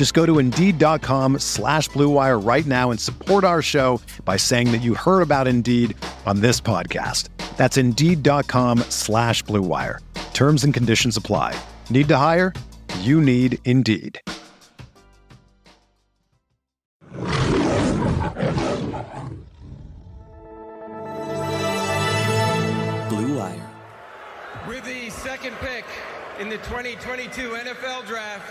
Just go to Indeed.com slash BlueWire right now and support our show by saying that you heard about Indeed on this podcast. That's Indeed.com slash BlueWire. Terms and conditions apply. Need to hire? You need Indeed. Blue Wire. With the second pick in the 2022 NFL Draft,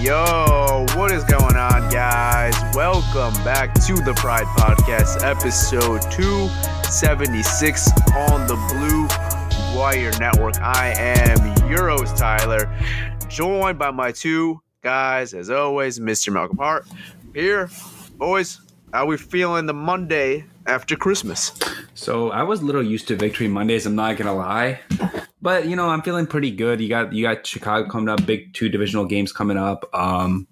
Yo, what is going on, guys? Welcome back to the Pride Podcast, episode 276 on the Blue Wire Network. I am your host, Tyler, joined by my two guys, as always, Mr. Malcolm Hart. Here, boys, how we feeling the Monday after Christmas? So I was a little used to Victory Mondays. I'm not gonna lie, but you know I'm feeling pretty good. You got you got Chicago coming up, big two divisional games coming up. Um,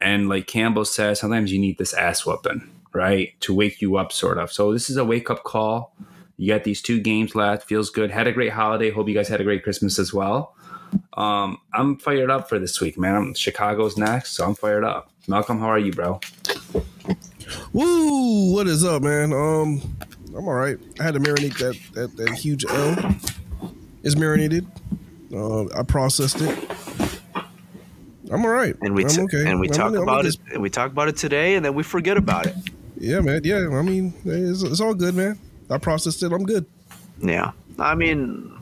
and like Campbell says, sometimes you need this ass whooping, right, to wake you up, sort of. So this is a wake up call. You got these two games left. Feels good. Had a great holiday. Hope you guys had a great Christmas as well. Um, I'm fired up for this week, man. Chicago's next, so I'm fired up. Malcolm, how are you, bro? Woo! What is up, man? Um, I'm all right. I had to marinate that that, that huge L. It's marinated. Uh, I processed it. I'm all right. And we t- okay. and we I'm talk gonna- about it just- and we talk about it today, and then we forget about it. Yeah, man. Yeah, I mean, it's, it's all good, man. I processed it. I'm good. Yeah, I mean,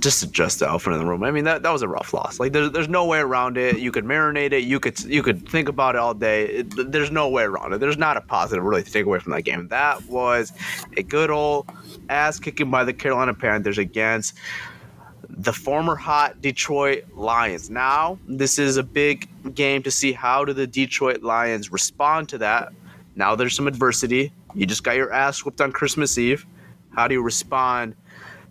just adjust the elephant in the room. I mean, that, that was a rough loss. Like, there's there's no way around it. You could marinate it. You could you could think about it all day. It, there's no way around it. There's not a positive really to take away from that game. That was a good old ass kicking by the Carolina Panthers against the former hot Detroit Lions. Now, this is a big game to see how do the Detroit Lions respond to that. Now there's some adversity. You just got your ass whooped on Christmas Eve. How do you respond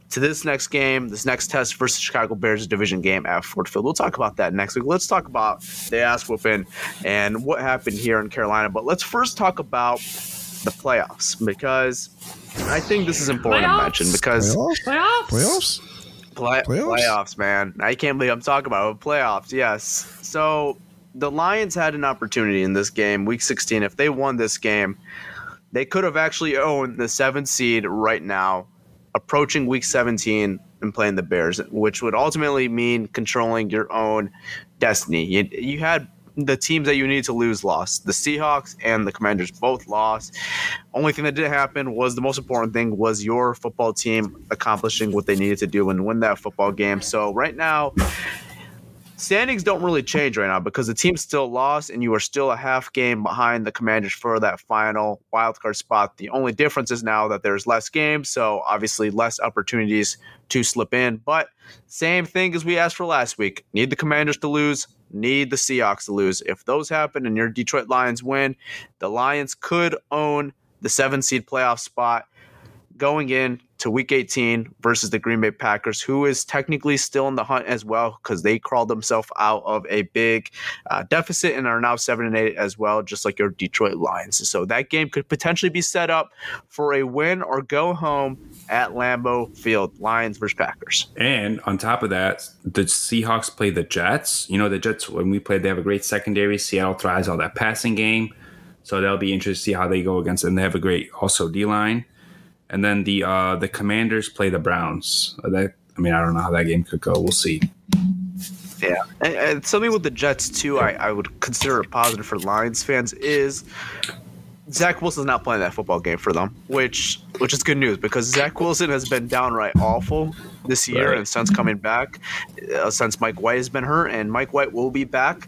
to this next game, this next test versus Chicago Bears division game at Ford Field? We'll talk about that next week. Let's talk about the ass whooping and what happened here in Carolina. But let's first talk about the playoffs because I think this is important to mention because Playoffs? Playoffs? Play- Playoffs? playoffs? man. I can't believe I'm talking about it. playoffs. Yes. So the Lions had an opportunity in this game, Week 16. If they won this game, they could have actually owned the seventh seed right now, approaching Week 17 and playing the Bears, which would ultimately mean controlling your own destiny. You, you had the teams that you need to lose lost. The Seahawks and the Commanders both lost. Only thing that didn't happen was the most important thing was your football team accomplishing what they needed to do and win that football game. So right now, standings don't really change right now because the team still lost and you are still a half game behind the Commanders for that final wildcard spot. The only difference is now that there's less games, so obviously less opportunities to slip in. But same thing as we asked for last week. Need the Commanders to lose, need the Seahawks to lose. If those happen and your Detroit Lions win, the Lions could own the seven seed playoff spot going in to Week 18 versus the Green Bay Packers, who is technically still in the hunt as well because they crawled themselves out of a big uh, deficit and are now seven and eight as well, just like your Detroit Lions. So that game could potentially be set up for a win or go home at Lambeau Field, Lions versus Packers. And on top of that, the Seahawks play the Jets. You know, the Jets when we played, they have a great secondary. Seattle thrives on that passing game. So that'll be interesting to see how they go against them. They have a great also D line. And then the uh the Commanders play the Browns. Uh, That I mean, I don't know how that game could go. We'll see. Yeah, and, and something with the Jets too, I, I would consider a positive for Lions fans is Zach Wilson's not playing that football game for them, which which is good news because Zach Wilson has been downright awful this year Right. and since coming back, uh, since Mike White has been hurt, and Mike White will be back.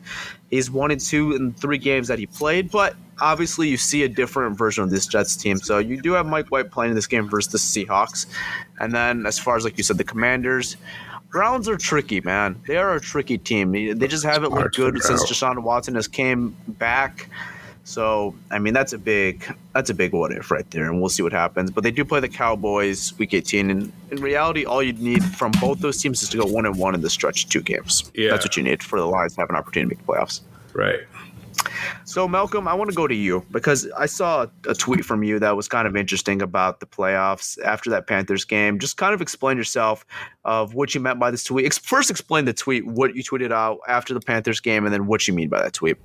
He's one and two in three games that he played, but obviously you see a different version of this Jets team. So you do have Mike White playing this game versus the Seahawks, and then as far as like you said, the Commanders. Browns are tricky, man. They are a tricky team. They just haven't looked good since. Deshaun Watson has came back. So I mean that's a big that's a big what if right there, and we'll see what happens. But they do play the Cowboys week 18, and in reality, all you need from both those teams is to go one and one in the stretch two games. Yeah. That's what you need for the Lions to have an opportunity to make the playoffs. Right. So Malcolm, I want to go to you because I saw a tweet from you that was kind of interesting about the playoffs after that Panthers game. Just kind of explain yourself of what you meant by this tweet. First, explain the tweet, what you tweeted out after the Panthers game, and then what you mean by that tweet.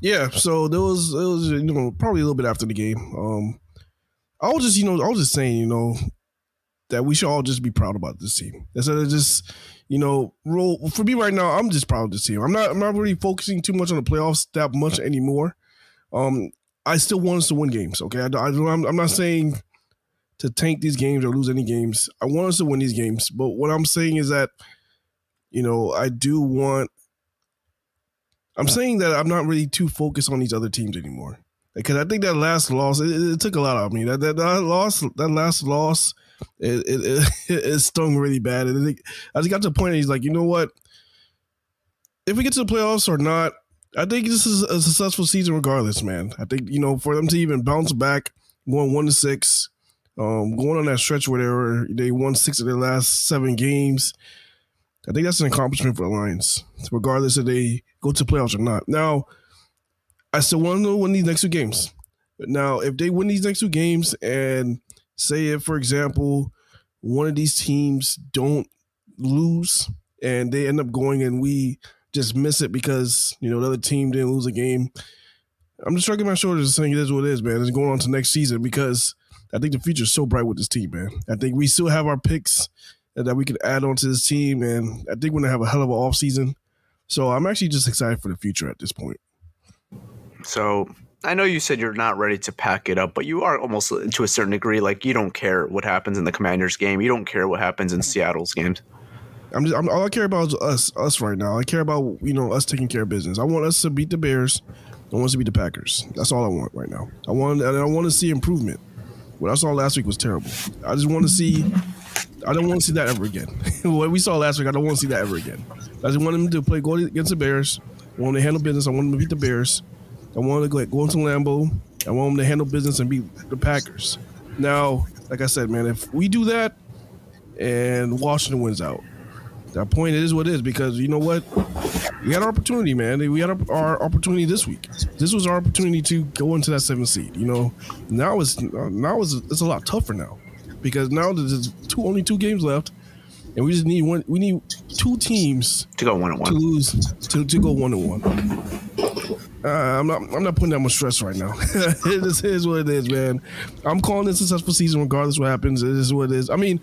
Yeah, so there was it was you know probably a little bit after the game. Um, I was just you know I was just saying you know that we should all just be proud about this team instead of just you know roll for me right now. I'm just proud of this team. I'm not I'm not really focusing too much on the playoffs that much anymore. Um, I still want us to win games. Okay, I, I, I'm, I'm not saying to tank these games or lose any games. I want us to win these games, but what I'm saying is that you know I do want I'm saying that I'm not really too focused on these other teams anymore because I think that last loss it, it took a lot out of me. That that, that loss, that last loss, it it, it, it stung really bad. And I think I just got to the point. He's like, you know what? If we get to the playoffs or not, I think this is a successful season regardless, man. I think you know for them to even bounce back, going one to six, um, going on that stretch where they were they won six of their last seven games. I think that's an accomplishment for the Lions, regardless if they go to playoffs or not. Now, I still want to win these next two games. Now, if they win these next two games, and say if, for example, one of these teams don't lose and they end up going and we just miss it because you know the other team didn't lose a game, I'm just shrugging my shoulders and saying it is what it is, man. It's going on to next season because I think the future is so bright with this team, man. I think we still have our picks that we could add on to this team, and I think we're gonna have a hell of an offseason. So I'm actually just excited for the future at this point. So I know you said you're not ready to pack it up, but you are almost to a certain degree. Like you don't care what happens in the Commanders game. You don't care what happens in Seattle's games. I'm just I'm, all I care about is us us right now. I care about you know us taking care of business. I want us to beat the Bears. I want us to beat the Packers. That's all I want right now. I want and I want to see improvement. What I saw last week was terrible. I just want to see. I don't want to see that ever again. what we saw last week, I don't want to see that ever again. I just want them to play go against the Bears. I want them to handle business. I want them to beat the Bears. I want to go, go into Lambeau. I want them to handle business and beat the Packers. Now, like I said, man, if we do that and Washington wins out, that point is what it is because you know what we had our opportunity man we had our, our opportunity this week this was our opportunity to go into that seventh seed you know now it's now it's, it's a lot tougher now because now there's two only two games left and we just need one we need two teams To go one and to one. lose to, to go one and one uh, I'm not. I'm not putting that much stress right now. it is, what it is, man. I'm calling it a successful season, regardless what happens. It is what it is. I mean,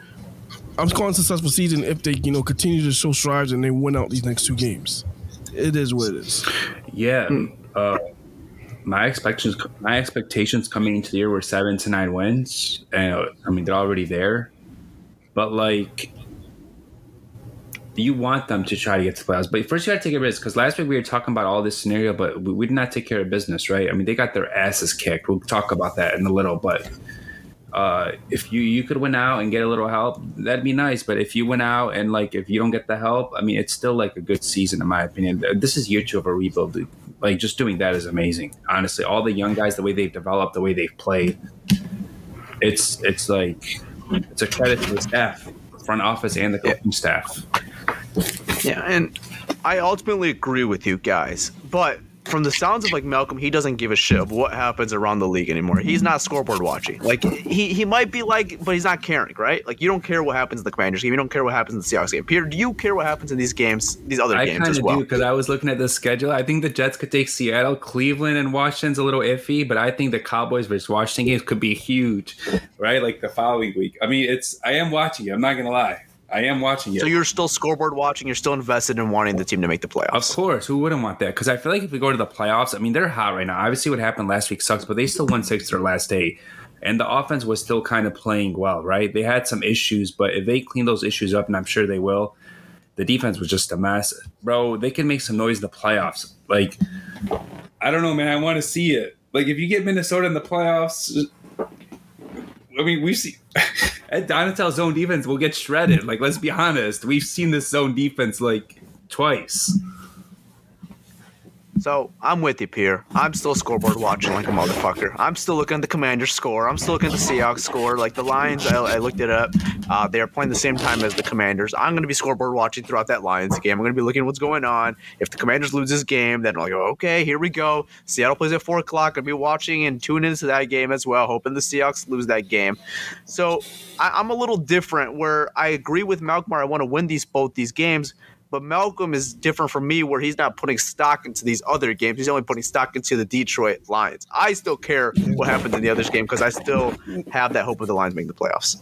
I'm calling successful season if they, you know, continue to show strides and they win out these next two games. It is what it is. Yeah. Uh, my expectations, my expectations coming into the year were seven to nine wins, and uh, I mean they're already there. But like, you want them to try to get to the playoffs, but first you got to take a risk. Because last week we were talking about all this scenario, but we, we did not take care of business, right? I mean, they got their asses kicked. We'll talk about that in a little, but uh, if you you could win out and get a little help, that'd be nice. But if you win out and like if you don't get the help, I mean, it's still like a good season in my opinion. This is year two of a rebuild. Like just doing that is amazing. Honestly, all the young guys, the way they've developed, the way they've played, it's it's like it's a credit to the staff, front office, and the coaching staff. Yeah, and I ultimately agree with you guys, but from the sounds of like Malcolm, he doesn't give a shit of what happens around the league anymore. He's not scoreboard watching. Like he he might be like, but he's not caring, right? Like you don't care what happens in the Commanders game. You don't care what happens in the Seahawks game. Peter, do you care what happens in these games, these other games? I games kind as of well? do because I was looking at the schedule. I think the Jets could take Seattle, Cleveland, and Washington's a little iffy, but I think the Cowboys versus Washington games could be huge, right? Like the following week. I mean, it's I am watching. I'm not gonna lie. I am watching it. So you're still scoreboard watching. You're still invested in wanting the team to make the playoffs. Of course, who wouldn't want that? Because I feel like if we go to the playoffs, I mean, they're hot right now. Obviously, what happened last week sucks, but they still won six their last eight. And the offense was still kind of playing well, right? They had some issues, but if they clean those issues up, and I'm sure they will, the defense was just a mess. Bro, they can make some noise in the playoffs. Like, I don't know, man. I want to see it. Like, if you get Minnesota in the playoffs, I mean, we see at Donatell zone defense will get shredded. Like, let's be honest. We've seen this zone defense like twice. So I'm with you, Pierre. I'm still scoreboard watching like a motherfucker. I'm still looking at the Commanders score. I'm still looking at the Seahawks score. Like the Lions, I, I looked it up. Uh, they are playing the same time as the Commanders. I'm going to be scoreboard watching throughout that Lions game. I'm going to be looking at what's going on. If the Commanders lose this game, then I'm like, okay, here we go. Seattle plays at four o'clock. I'll be watching and tune into that game as well, hoping the Seahawks lose that game. So I, I'm a little different. Where I agree with Malcolm. I want to win these both these games. But Malcolm is different from me, where he's not putting stock into these other games. He's only putting stock into the Detroit Lions. I still care what happens in the other game because I still have that hope of the Lions making the playoffs.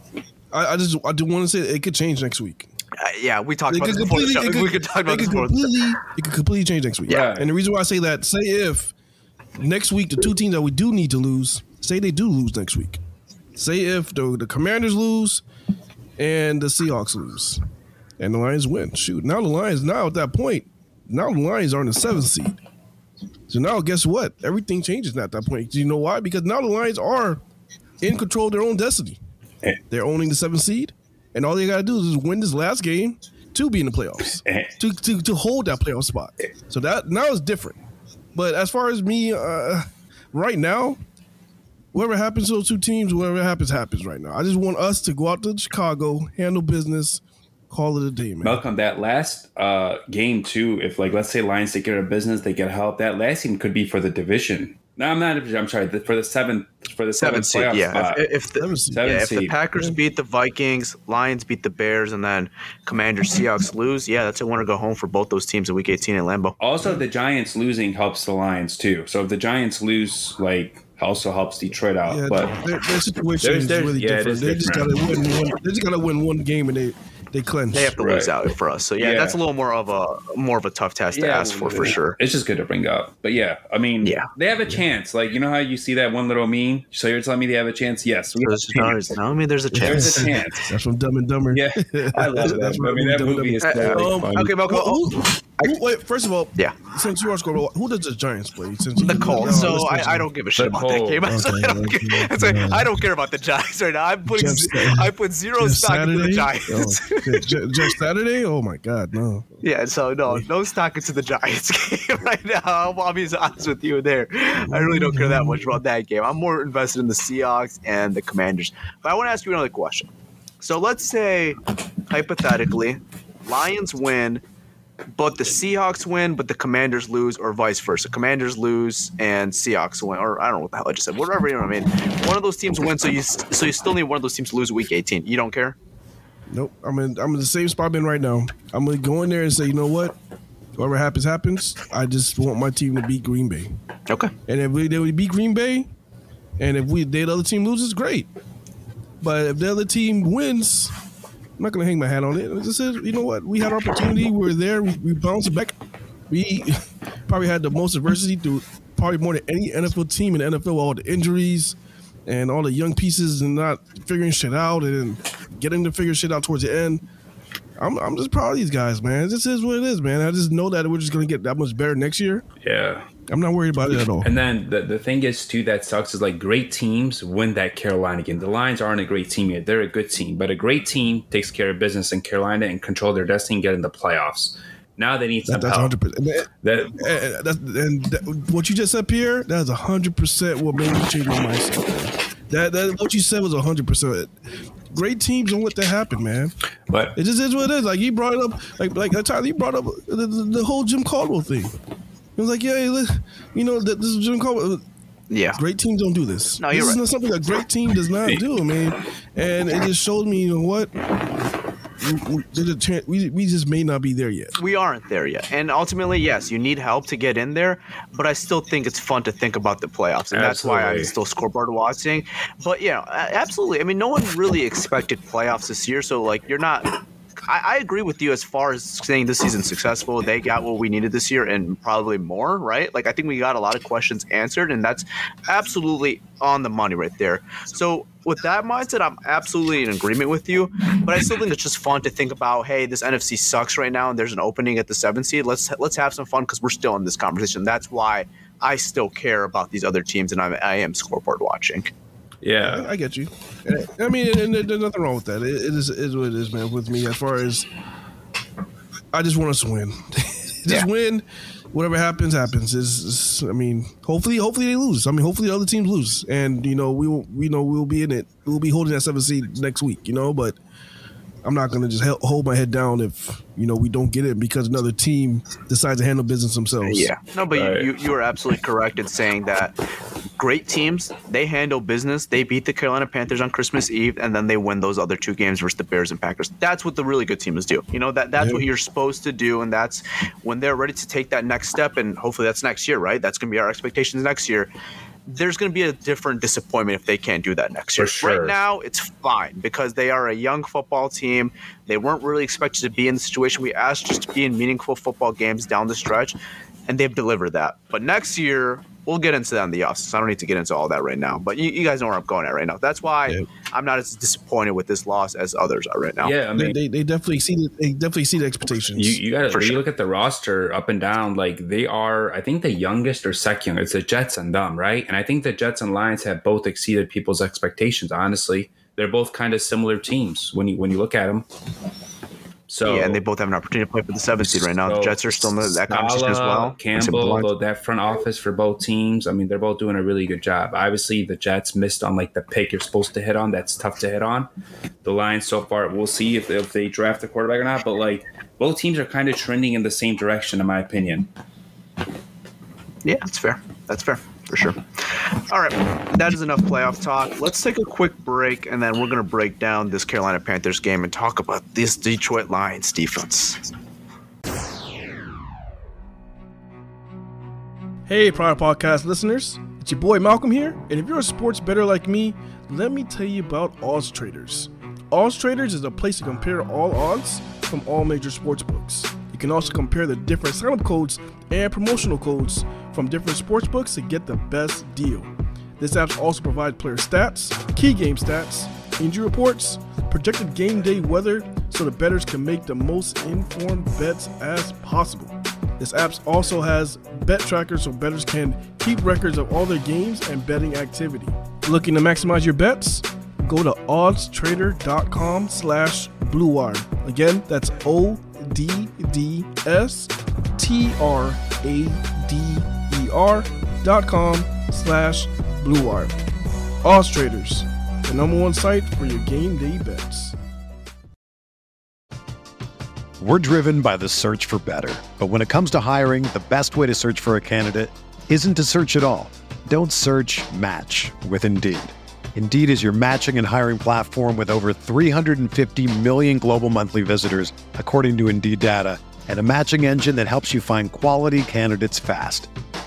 I, I just I do want to say it could change next week. Uh, yeah, we talked It about could this before the show. it we could talk about it this could before. the completely, it could completely change next week. Yeah. And the reason why I say that, say if next week the two teams that we do need to lose, say they do lose next week. Say if the the Commanders lose and the Seahawks lose, and the Lions win. Shoot, now the Lions now at that point, now the Lions are in the seventh seed. So now guess what? Everything changes at that point. Do you know why? Because now the Lions are in control of their own destiny. They're owning the seventh seed, and all they got to do is win this last game to be in the playoffs, to, to to hold that playoff spot. So that now is different. But as far as me, uh, right now, whatever happens to those two teams, whatever happens, happens right now. I just want us to go out to Chicago, handle business, call it a day, man. Malcolm, that last uh, game too. If like let's say Lions take care of business, they get help. That last game could be for the division. No, I'm not. I'm sorry. the- For the seventh, for the Seventh seventh seed, yeah. spot. If, if the, Seventh seed. Yeah, if the seed. Packers beat the Vikings, Lions beat the Bears, and then Commanders Seahawks lose, yeah, that's a winner go home for both those teams in Week 18 in Lambeau. Also, the Giants losing helps the Lions too. So if the Giants lose, like also helps Detroit out. Yeah, but their, their situation There's- is really yeah, different. is They just gotta win one. They just gotta win one game, and they they clinch. They have to lose out for us. So yeah, Yeah. that's a little more of a more of a tough test to ask for for sure. It's just good to bring up. But yeah, I mean, Yeah. they have a chance. Like you know how you see that one little meme. So you're telling me they have a chance? Yes, we have There's, a chance. no, I mean, there's a There's chance. a chance. That's from Dumb and Dumber. Yeah, I love that. I mean, that movie is Dumber. so like, Um. Okay, Malcolm. Oh, who- who- wait, first of all, Yeah. since you are scoring, who does the Giants play? Since the Colts. So I, I don't give a shit The about that Colts. game. I, don't okay, care. Okay. I don't care about the Giants right now. I'm putting I put zero Just stock in the Giants. Oh, shit. Ju- just Saturday? Oh my God, no. Yeah, so no, no stock into the Giants game right now. I'll, I'll be honest with you there. I really don't care that much about that game. I'm more invested in the Seahawks and the Commanders. But I want to ask you another question. So let's say, hypothetically, Lions win, but the Seahawks win, but the Commanders lose, or vice versa. Commanders lose and Seahawks win, or I don't know what the hell I just said. Whatever you know what I mean. One of those teams wins, so you so you still need one of those teams to lose week 18. You don't care. Nope. I'm in. I'm in the same spot I'm in right now. I'm gonna go in there and say, you know what? Whatever happens, happens. I just want my team to beat Green Bay. Okay. And if we they would beat Green Bay, and if we the other team loses, great. But if the other team wins, I'm not gonna hang my hat on it. I just said, you know what? We had our opportunity. We're there. We, we bounced back. We probably had the most adversity through probably more than any NFL team in the NFL. All the injuries and all the young pieces and not figuring shit out and getting to figure shit out towards the end. I'm, I'm just proud of these guys, man. This is what it is, man. I just know that we're just gonna get that much better next year. yeah. I'm not worried about it at all. And then the, the thing is too that sucks is like great teams win that Carolina game. The Lions aren't a great team yet; they're a good team, but a great team takes care of business in Carolina and control their destiny and get in the playoffs. Now they need some That, that's help. 100. percent That And, and that's, and that, what you just said, Pierre, that's hundred percent what made me change my mindset. That, that what you said was hundred percent. Great teams don't let that happen, man. But It just is what it is. Like he brought it up, like like Tyler, he brought up the, the, the whole Jim Caldwell thing. He was like, yeah, look, you know, that this is Jim Caldwell. Yeah. Great teams don't do this. No, this you're is right. not something a great team does not do, man. And it just showed me, you know what? We- we- There's a chance we, we just may not be there yet. we aren't there yet. And ultimately, yes, you need help to get in there, but I still think it's fun to think about the playoffs. And that's why I'm still scoreboard watching. But, yeah, absolutely. I mean, no one really expected playoffs this year. So, like, you're not. I, I agree with you as far as saying this season successful. They got what we needed this year and probably more, right? Like, I think we got a lot of questions answered, and that's absolutely on the money right there. So, with that mindset, I'm absolutely in agreement with you. But I still think it's just fun to think about, hey, this NFC sucks right now, and there's an opening at the seven seed. Let's let's have some fun because we're still in this conversation. That's why I still care about these other teams, and I'm, I am scoreboard watching. yeah, I get you. I mean, and there- there's nothing wrong with that. It, it is, it is what it is, man. With me, as far as I just want us to win, just Yeah. win. Whatever happens, happens. Is is- I mean, hopefully, hopefully they lose. I mean, hopefully the other teams lose, and you know we will. We know we'll be in it. We'll be holding that seventh seed next week. You know, but I'm not gonna just hel- hold my head down if you know we don't get it because another team decides to handle business themselves. Yeah, no, but Right. you, you you are absolutely correct in saying that great teams they handle business. They beat the Carolina Panthers on Christmas Eve, and then they win those other two games versus the Bears and Packers. That's what the really good teams do. You know that that's Yeah. what you're supposed to do, and that's when they're ready to take that next step. And hopefully that's next year, right? That's going to be our expectations next year. There's going to be a different disappointment if they can't do that next year. Sure. Right now, it's fine because they are a young football team. They weren't really expected to be in the situation we asked just to be in meaningful football games down the stretch, and they've delivered that. But next year, we'll get into that in the offseason. I don't need to get into all that right now, but you, you guys know where I'm going at right now. That's why Yeah. I'm not as disappointed with this loss as others are right now. yeah. I They, mean, they, they definitely exceeded. They definitely exceeded expectations. You you got For to you sure. look at the roster up and down. Like they are, I think the youngest or second. It's the Jets and them, right? And I think the Jets and Lions have both exceeded people's expectations. Honestly, they're both kind of similar teams when you when you look at them. So yeah, and they both have an opportunity to play for the seventh seed right now. The Jets are still in that competition as well. Campbell, that front office for both teams. I mean, they're both doing a really good job. Obviously, the Jets missed on like the pick you're supposed to hit on. That's tough to hit on. The Lions so far, we'll see if, if they draft a quarterback or not. But like both teams are kind of trending in the same direction, in my opinion. Yeah, that's fair. That's fair for sure. All right, that is enough playoff talk. Let's take a quick break, and then we're going to break down this Carolina Panthers game and talk about this Detroit Lions defense. Hey, Pride Podcast listeners, it's your boy Malcolm here, and if you're a sports bettor like me, let me tell you about Odds Traders. Odds Traders is a place to compare all odds from all major sports books. You can also compare the different sign-up codes and promotional codes from different sports books to get the best deal. This app also provides player stats, key game stats, injury reports, projected game day weather, so the bettors can make the most informed bets as possible. This app also has bet trackers so bettors can keep records of all their games and betting activity. Looking to maximize your bets? Go to oddstrader.com slash bluewire. Again, that's O-D-D-S-T-R-A-D-E-R dot com slash bluewire. Odds Traders, the number one site for your game day bets. We're driven by the search for better. But when it comes to hiring, the best way to search for a candidate isn't to search at all. Don't search match with Indeed. Indeed is your matching and hiring platform with over 350 million global monthly visitors, according to Indeed data, and a matching engine that helps you find quality candidates fast.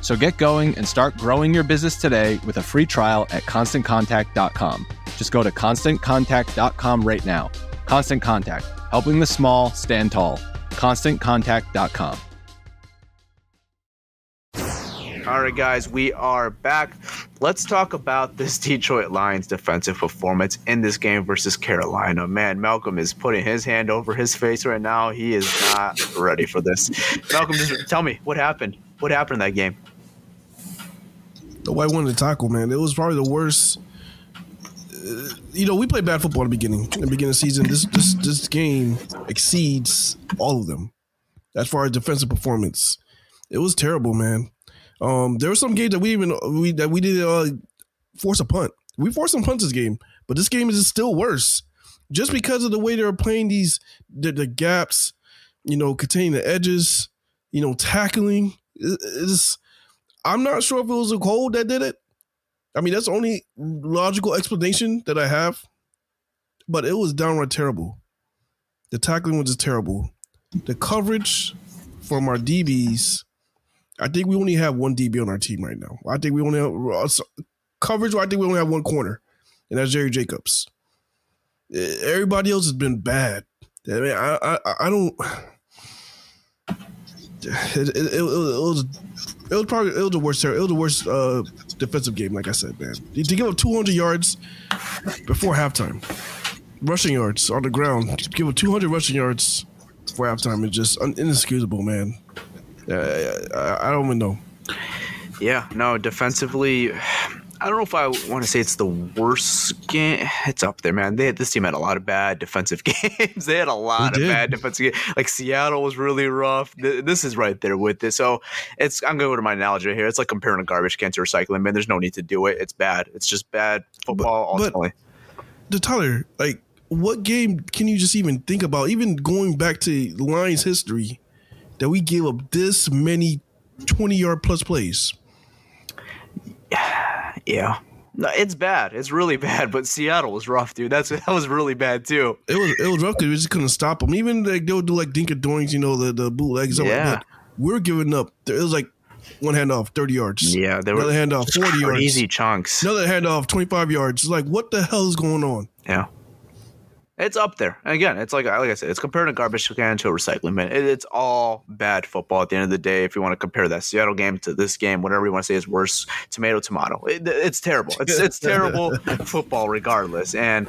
So get going and start growing your business today with a free trial at constantcontact.com. Just go to constantcontact.com right now. Constant Contact, helping the small stand tall. ConstantContact.com. All right, guys, we are back. Let's talk about this Detroit Lions defensive performance in this game versus Carolina. Man, Malcolm is putting his hand over his face right now. He is not ready for this. Malcolm, just tell me what happened. What happened in that game? The white one to tackle, man. It was probably the worst. Uh, you know, we played bad football in the beginning. In the beginning of the season, this this this game exceeds all of them as far as defensive performance. It was terrible, man. Um, there were some games that we even we that we did uh, force a punt. We forced some punts this game, but this game is still worse, just because of the way they're playing these the, the gaps, you know, containing the edges, you know, tackling. It's, I'm not sure if it was a cold that did it. I mean, that's the only logical explanation that I have, but it was downright terrible. The tackling was just terrible. The coverage from our DBs I think we only have one DB on our team right now. I think we only have uh, coverage. I think we only have one corner, and that's Jerry Jacobs. Everybody else has been bad. I mean, I I, I don't. It, it, it, it, was it was probably it was the worst it was the worst uh, defensive game. Like I said, man, to give up 200 yards before halftime, rushing yards on the ground, to give up 200 rushing yards before halftime is just inexcusable, man. I, I don't even know. Yeah, no, defensively, I don't know if I want to say it's the worst game. It's up there, man. They had, this team had a lot of bad defensive games. they had a lot of bad defensive games. Like Seattle was really rough. This is right there with this. So it's I'm going to go to my analogy here. It's like comparing a garbage can to recycling. Man, there's no need to do it. It's bad. It's just bad football but, ultimately. But the Tyler, like, what game can you just even think about? Even going back to the Lions history that we gave up this many 20 yard plus plays. Yeah. No, it's bad. It's really bad. But Seattle was rough, dude. That's that was really bad too. It was it was rough because we just couldn't stop them. Even like they would do like dinker doings, you know, the the bootlegs. Yeah. Like we're giving up. It was like one handoff, thirty yards. Yeah, they were another handoff, forty yards, easy chunks. Another handoff, twenty five yards. It's like what the hell is going on? Yeah. It's up there. And again, it's like like I said, it's comparing a garbage can to a recycling bin. It, it's all bad football at the end of the day. If you want to compare that Seattle game to this game, whatever you want to say is worse, tomato tomato. It, it's terrible. It's it's terrible football regardless. And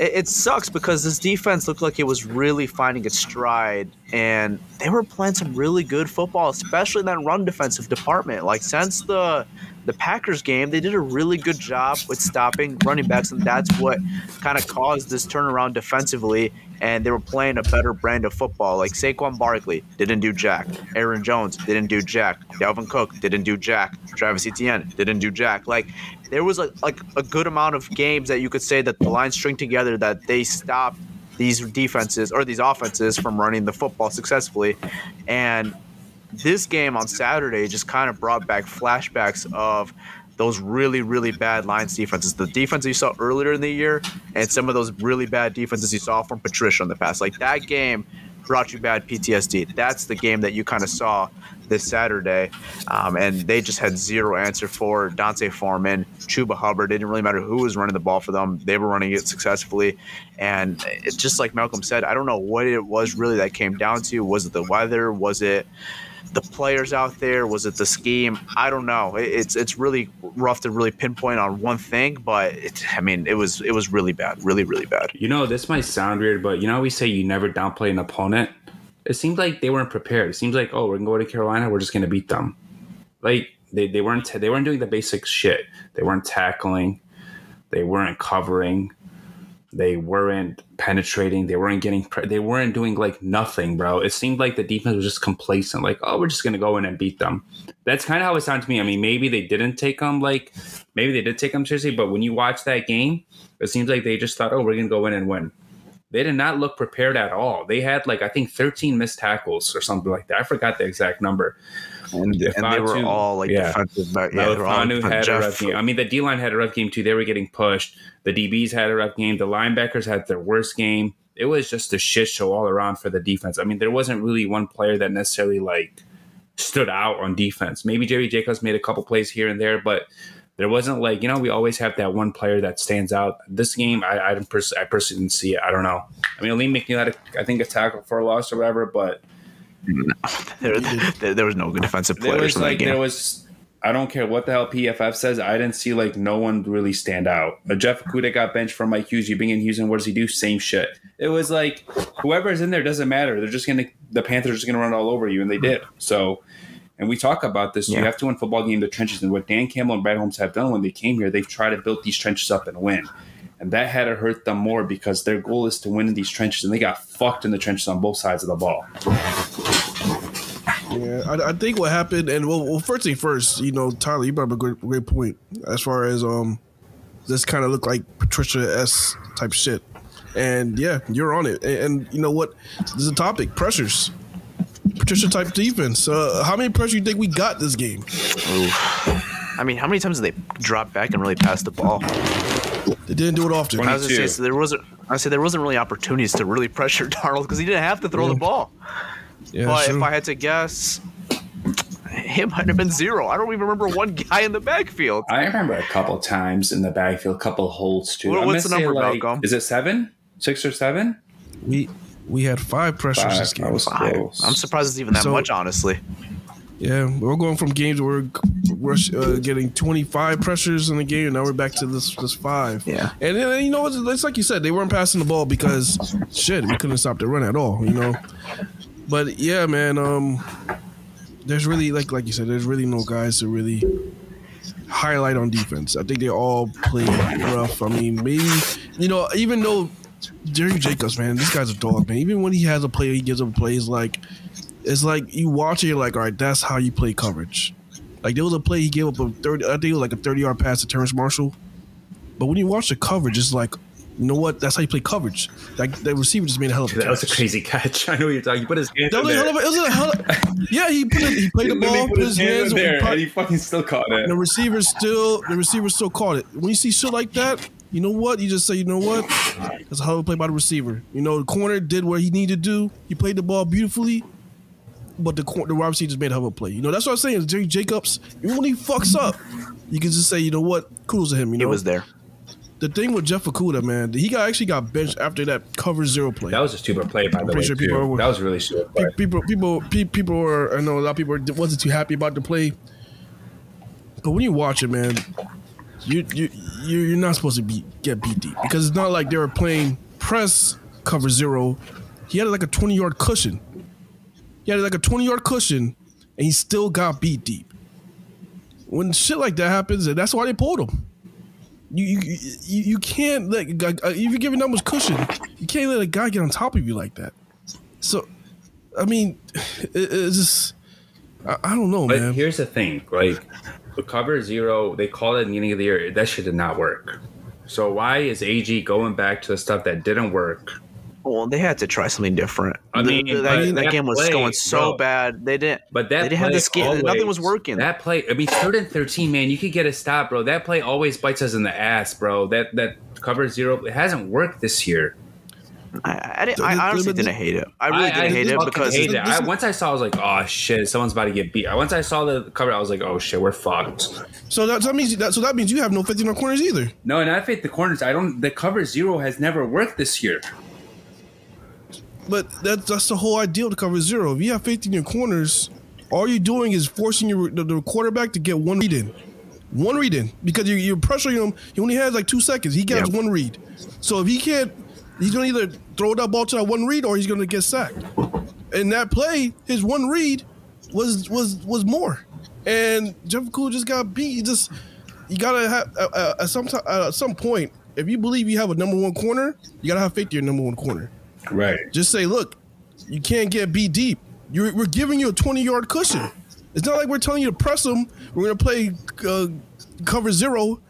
it, it sucks because this defense looked like it was really finding its stride, and they were playing some really good football, especially in that run defensive department. Like since the the Packers game, they did a really good job with stopping running backs, and that's what kind of caused this turnaround defensively. And they were playing a better brand of football. Like Saquon Barkley didn't do jack. Aaron Jones didn't do jack. Dalvin Cook didn't do jack. Travis Etienne didn't do jack. Like there was a, like a good amount of games that you could say that the line string together that they stopped these defenses or these offenses from running the football successfully. And this game on Saturday just kind of brought back flashbacks of those really, really bad Lions defenses. The defense you saw earlier in the year and some of those really bad defenses you saw from Patricia in the past. Like that game brought you bad PTSD. That's the game that you kind of saw this Saturday. Um, and they just had zero answer for D'Onta Foreman, Chuba Hubbard. It didn't really matter who was running the ball for them. They were running it successfully. And it's just like Malcolm said, I don't know what it was really that came down to. Was it the weather? Was it the players out there? Was it the scheme? I don't know. It's it's really rough to really pinpoint on one thing, but it, I mean, it was it was really bad, really really bad. You know, this might sound weird, but you know, we say you never downplay an opponent. It seems like they weren't prepared. It seems like oh, we're gonna go to Carolina, we're just gonna beat them. Like they, they weren't they weren't doing the basic shit. They weren't tackling. They weren't covering. They weren't penetrating. They weren't getting. Pre- they weren't doing like nothing, bro. It seemed like the defense was just complacent. Like, oh, we're just gonna go in and beat them. That's kind of how it sounded to me. I mean, maybe they didn't take them like, maybe they did take them seriously. But when you watch that game, it seems like they just thought, oh, we're gonna go in and win. They did not look prepared at all. They had like I think 13 missed tackles or something like that. I forgot the exact number. And, and they were all like yeah. defensive. But yeah, they were all had a Jeff- rough game. I mean, the D line had a rough game too. They were getting pushed. The DBs had a rough game. The linebackers had their worst game. It was just a shit show all around for the defense. I mean, there wasn't really one player that necessarily like stood out on defense. Maybe Jerry Jacobs made a couple plays here and there, but there wasn't like you know we always have that one player that stands out. This game, I I, pers- I personally didn't see it. I don't know. I mean, Lee McNeill had a, I think a tackle for a loss or whatever, but there, there, there was no good defensive there players was in that like game. there was I don't care what the hell PFF says. I didn't see like no one really stand out. Uh, Jeff Okudah got benched from Mike Hughes. You bring in Hughes, and what does he do? Same shit. It was like whoever's in there doesn't matter. They're just gonna the Panthers are just gonna run all over you, and they did. So, and we talk about this. You have to win football game the trenches, and what Dan Campbell and Brad Holmes have done when they came here, they've tried to build these trenches up and win. And that had to hurt them more because their goal is to win in these trenches, and they got fucked in the trenches on both sides of the ball. Yeah, I, I think what happened, and well, well, first thing first, you know, Tyler, you brought up a great, great point as far as um, this kind of looked like Patricia S type shit, and yeah, you're on it. And, and you know what? This is a topic: pressures. Patricia type defense. Uh, how many pressure you think we got this game? I mean, how many times did they drop back and really pass the ball? They didn't do it often. I was gonna say so there wasn't. I said there wasn't really opportunities to really pressure Darnold because he didn't have to throw the ball. Yeah, but sure. if I had to guess, it might have been zero. I don't even remember one guy in the backfield. I remember a couple times in the backfield, a couple holds too. What- what's the number, like, Malcolm? Is it seven, six or seven? we we had five pressures Five. this game. I was I, close. I'm surprised it's even that So- much, honestly. Yeah, we're going from games where we're, uh, getting 25 pressures in the game, and now we're back to this this five. Yeah. and then, you know it's, it's like you said, they weren't passing the ball because shit, we couldn't stop the run at all. You know, but yeah, man, um, there's really like like you said, there's really no guys to really highlight on defense. I think they all played rough. I mean, maybe you know, even though Jerry Jacobs, man, this guy's a dog, man. Even when he has a play, he gives up plays like it's like you watch it, you're like, all right, that's how you play coverage. Like there was a play he gave up a thirty, I think it was like a thirty yard pass to Terrace Marshall. But when you watch the coverage, it's like, you know what? That's how you play coverage. Like the receiver just made a hell of a catch. That was a crazy catch. I know what you're talking. He put his hands That was hell of it was a hell of, yeah, he put it, he played He the ball, put his hands, in there, and and he fucking still caught it. the receiver still the receiver still caught it. When you see shit like that, you know what? You just say, you know what? That's a hell of a play by the receiver. You know, the corner did what he needed to do. He played the ball beautifully, but the cor- the wide receiver just made a hell of a play. You know, that's what I'm saying. Jerry Jacobs, even when he fucks up, you can just say, you know what? Kudos to him. You He know, was there. the thing with Jeff Okudah, man, he got actually got benched after that cover zero play. That was a stupid play, by the way. sure people too. are- That was really stupid play. People people people were I know a lot of people were- wasn't too happy about the play, but when you watch it, man, you you you- you're not supposed to be get beat deep because it's not like they were playing press cover zero. He had like a 20 yard cushion. He had like a 20 yard cushion, and he still got beat deep. When shit like that happens, and that's why they pulled him. You you you, you can't let uh, if you're giving that much cushion, you can't let a guy get on top of you like that. So, I mean, it, it's just I, I don't know, But man. here's the thing, like the cover zero, they call it the beginning of the year. That shit did not work. So why is AG going back to the stuff that didn't work? Well, they had to try something different. I mean, the- but that, that that game was play, going so bro. bad. They didn't. But that they didn't have play the skill. Nothing was working. That play, I mean, third and thirteen, man, you could get a stop, bro. That play always bites us in the ass, bro. That that cover zero, it hasn't worked this year. I, I, didn't, I honestly didn't hate it. I really didn't hate it because hate it. I, once I saw, I was like, oh shit, someone's about to get beat. Once I saw the cover, I was like, oh shit, we're fucked. So that, that means that so that means you have no 50 on corners either. No, and I think the corners. I don't. The cover zero has never worked this year. But that's that's the whole idea the cover zero. If you have faith in your corners, all you're doing is forcing your the, the quarterback to get one read in, one read in because you're, you're pressuring him. He only has like two seconds. He gets Yep. one read. So if he can't, he's gonna either throw that ball to that one read or he's gonna get sacked. And that play, his one read was was was more. And Jeff Cool just got beat. He just you gotta have uh, uh, at some time uh, at some point. if you believe you have a number one corner, you gotta have faith in your number one corner. Right. Just say, look, you can't get beat deep. You're, we're giving you a 20 yard cushion. It's not like we're telling you to press them. We're gonna play uh, cover zero,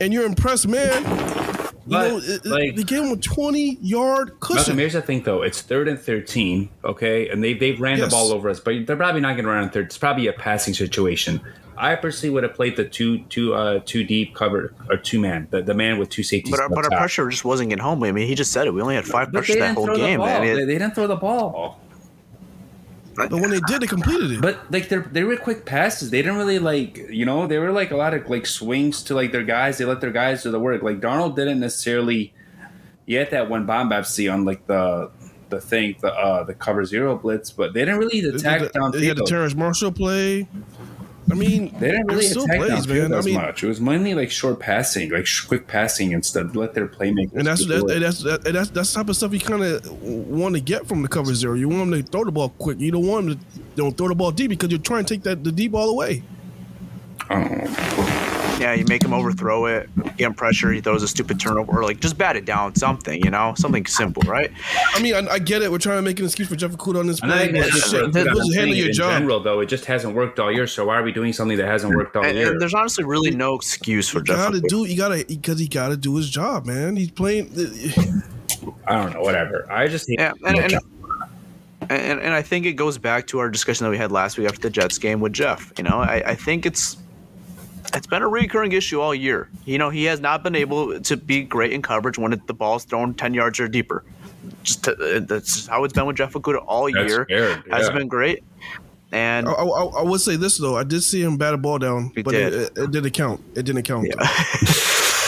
and you're impressed, man. You But, know, it- it- like- they gave him a 20 yard Malcolm, cushion. here's the thing, though. It's third and thirteen, okay, and they they've ran Yes. the ball over us, but they're probably not going to run on third. It's probably a passing situation. I personally would have played the two two uh two deep cover or two man, the, the man with two safeties. But our, but our top. pressure just wasn't getting home. I mean, he just said it. We only had five But pressures that whole throw the game. man. They, they didn't throw the ball. but when they did, they completed it. But like they're they were quick passes. They didn't really like you know they were like a lot of like swings to like their guys. They let their guys do the work. Like Darnold didn't necessarily. He had that one bomb see on like the the thing the uh the cover zero blitz, but they didn't really They- attack they, downfield. they had the Terrace Marshall play. I mean, They didn't really attack plays, downfield man. I as mean, much. It was mainly like short passing, like quick passing instead. Let their playmakers. and that's do that, it. and that's that, and that's that's the type of stuff you kind of want to get from the cover zero. You want them to throw the ball quick. You don't want them to don't throw the ball deep because you're trying to take that the deep ball away. Yeah, you make him overthrow it, get him pressure. He throws a stupid turnover, or like just bat it down, something, you know, something simple, right? I mean, I, I get it. We're trying to make an excuse for Jeff Okudah on this I'm not play, but gonna shit, just handle saying your in job. general, though, it just hasn't worked all year. So why are we doing something that hasn't worked all And, year? and there's honestly really no excuse for You Jeff. gotta Okudah. do. You gotta because he gotta do his job, man. He's playing. Uh, I don't know, whatever. I just hate Yeah, and, and, and and I think it goes back to our discussion that we had last week after the Jets game with Jeff. You know, I, I think it's it's been a recurring issue all year. You know, he has not been able to be great in coverage when it, the ball's thrown ten yards or deeper. Just to, uh, that's how it's been with Jeff Okudah all That's year. fair, Hasn't been great. And I, I, I would say this though. I did see him bat a ball down, but did. It, it, it didn't count. It didn't count. yeah,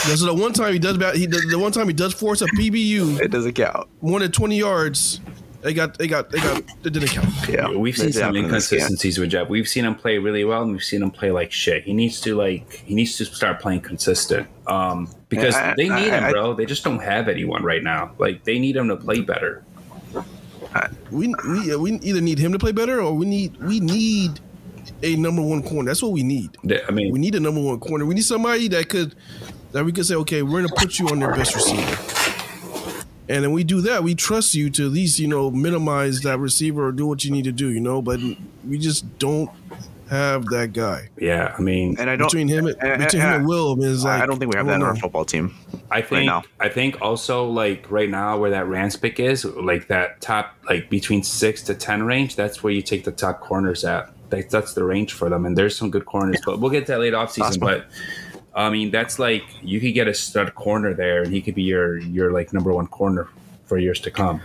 Because the one time he does bat, he does, the one time he does force a PBU it doesn't count. more than twenty yards. They got, they got, they got. It didn't count. Yeah, We've seen some happened in this game. inconsistencies with Jeff. We've seen him play really well, and we've seen him play like shit. He needs to like he needs to start playing consistent. Um, because Yeah, I- they need I- him, I- bro. They just don't have anyone right now. Like they need him to play better. We, we, we either need him to play better, or we need, we need a number one corner. That's what we need. They- I mean, We need a number one corner. We need somebody that could that we could say, okay, we're gonna put you on their best receiver. And then we do that. We trust you to at least, you know, minimize that receiver or do what you need to do, you know. But we just don't have that guy yeah. I mean, And I don't between him, and- eh, eh, between him and eh, Will. Is like I don't think we have I that don't in our football team. I think now. I think also like right now where that Rams pick is, like that top like between six to ten range, that's where you take the top corners at. Like, that's the range for them, and there's some good corners. But we'll get to that late off season. But I mean, that's like you could get a stud corner there, and he could be your your like number one corner for years to come.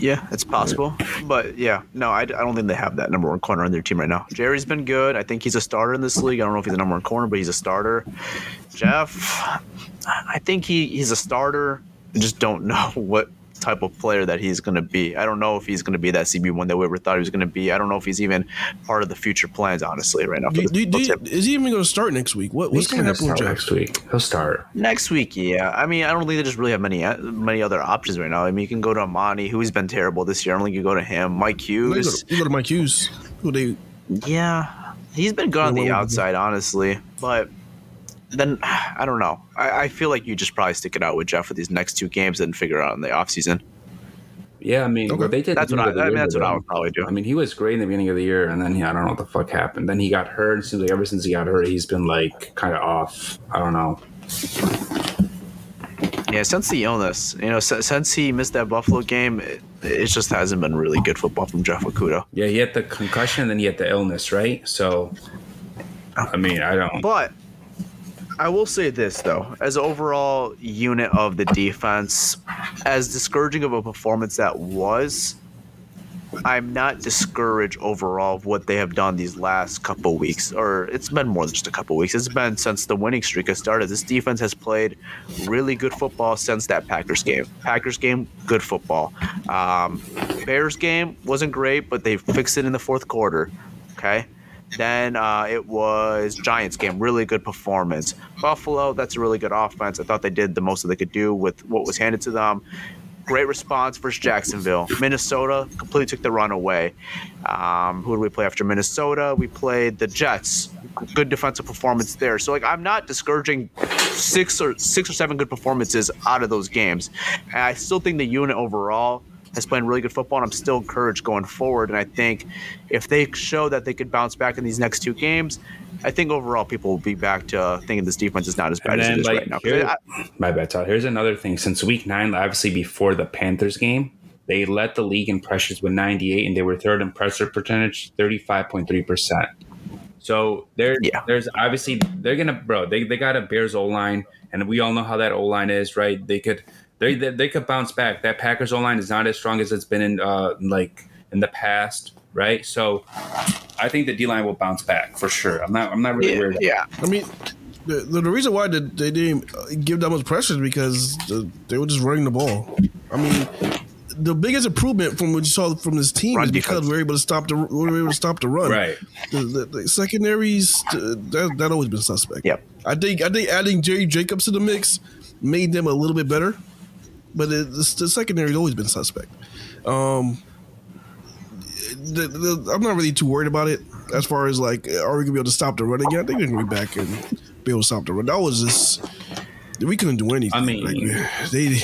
Yeah, it's possible. But yeah, no, I, I don't think they have that number one corner on their team right now. Jerry's been good. I think he's a starter in this league. I don't know if he's a number one corner, but he's a starter. Jeff, I think he, he's a starter. I just don't know what type of player that he's going to be. I don't know if he's going to be that CB1 that we ever thought he was going to be. I don't know if he's even part of the future plans, honestly, right now. for Do, the do, do, football is he even going to start next week? What, what's going to happen with start next week. He'll start. Next week, yeah. I mean, I don't think they just really have many many other options right now. I mean, you can go to Amani, who's been terrible this year. I don't think you go to him. Mike Hughes. to, you go to Mike Hughes, who they Yeah, he's been good on the outside, honestly. But then I don't know. I, I feel like you just probably stick it out with Jeff for these next two games and figure out in the offseason. Yeah, I mean, Okay. they did. That's the what I. the I mean, that's what I would probably do. I mean, he was great in the beginning of the year, and then he, I don't know what the fuck happened. Then he got hurt. It seems like ever since he got hurt, he's been like kind of off. I don't know. Yeah, since the illness, you know, since, since he missed that Buffalo game, it, it just hasn't been really good football from Jeff Okudah. Yeah, he had the concussion, then he had the illness, right? So, I mean, I don't. But I will say this though, as overall unit of the defense, as discouraging of a performance that was, I'm not discouraged overall of what they have done these last couple weeks, or it's been more than just a couple weeks. It's been since the winning streak has started. This defense has played really good football since that Packers game. Packers game, good football. Um, Bears game wasn't great, but they fixed it in the fourth quarter. Okay. Then uh, it was Giants game, really good performance. Buffalo, that's a really good offense. I thought they did the most that they could do with what was handed to them. Great response versus Jacksonville. Minnesota completely took the run away. Um, who did we play after Minnesota? We played the Jets. Good defensive performance there. So like I'm not discouraging six or six or seven good performances out of those games. And I still think the unit overall has played really good football, and I'm still encouraged going forward. And I think if they show that they could bounce back in these next two games, I think overall people will be back to thinking this defense is not as bad as it is like, right now. here- I- my bad, Todd. Here's another thing. Since week nine, obviously before the Panthers game, they led the league in pressures with 98, and they were third in pressure percentage, 35.3%. So there, Yeah. there's obviously they're gonna, bro. They, they got a Bears O line, and we all know how that O line is, right? They could they, they they could bounce back. That Packers O line is not as strong as it's been in uh like in the past, right? So I think the D line will bounce back for sure. I'm not I'm not really yeah, worried. yeah. I mean, the, the, the reason why they, they didn't uh, give that much pressure is because the, they were just running the ball. I mean, the biggest improvement from what you saw from this team Run is because defense. we were able to stop the we were able to stop the run. Right. The, the, the secondaries uh, that that always been suspect. Yep. I think I think adding Jerry Jacobs to the mix made them a little bit better, but the, the, the secondary's always been suspect. Um, the, the, I'm not really too worried about it as far as like are we gonna be able to stop the run again? I think they're gonna be back and be able to stop the run. That was just we couldn't do anything. I mean- Like, they.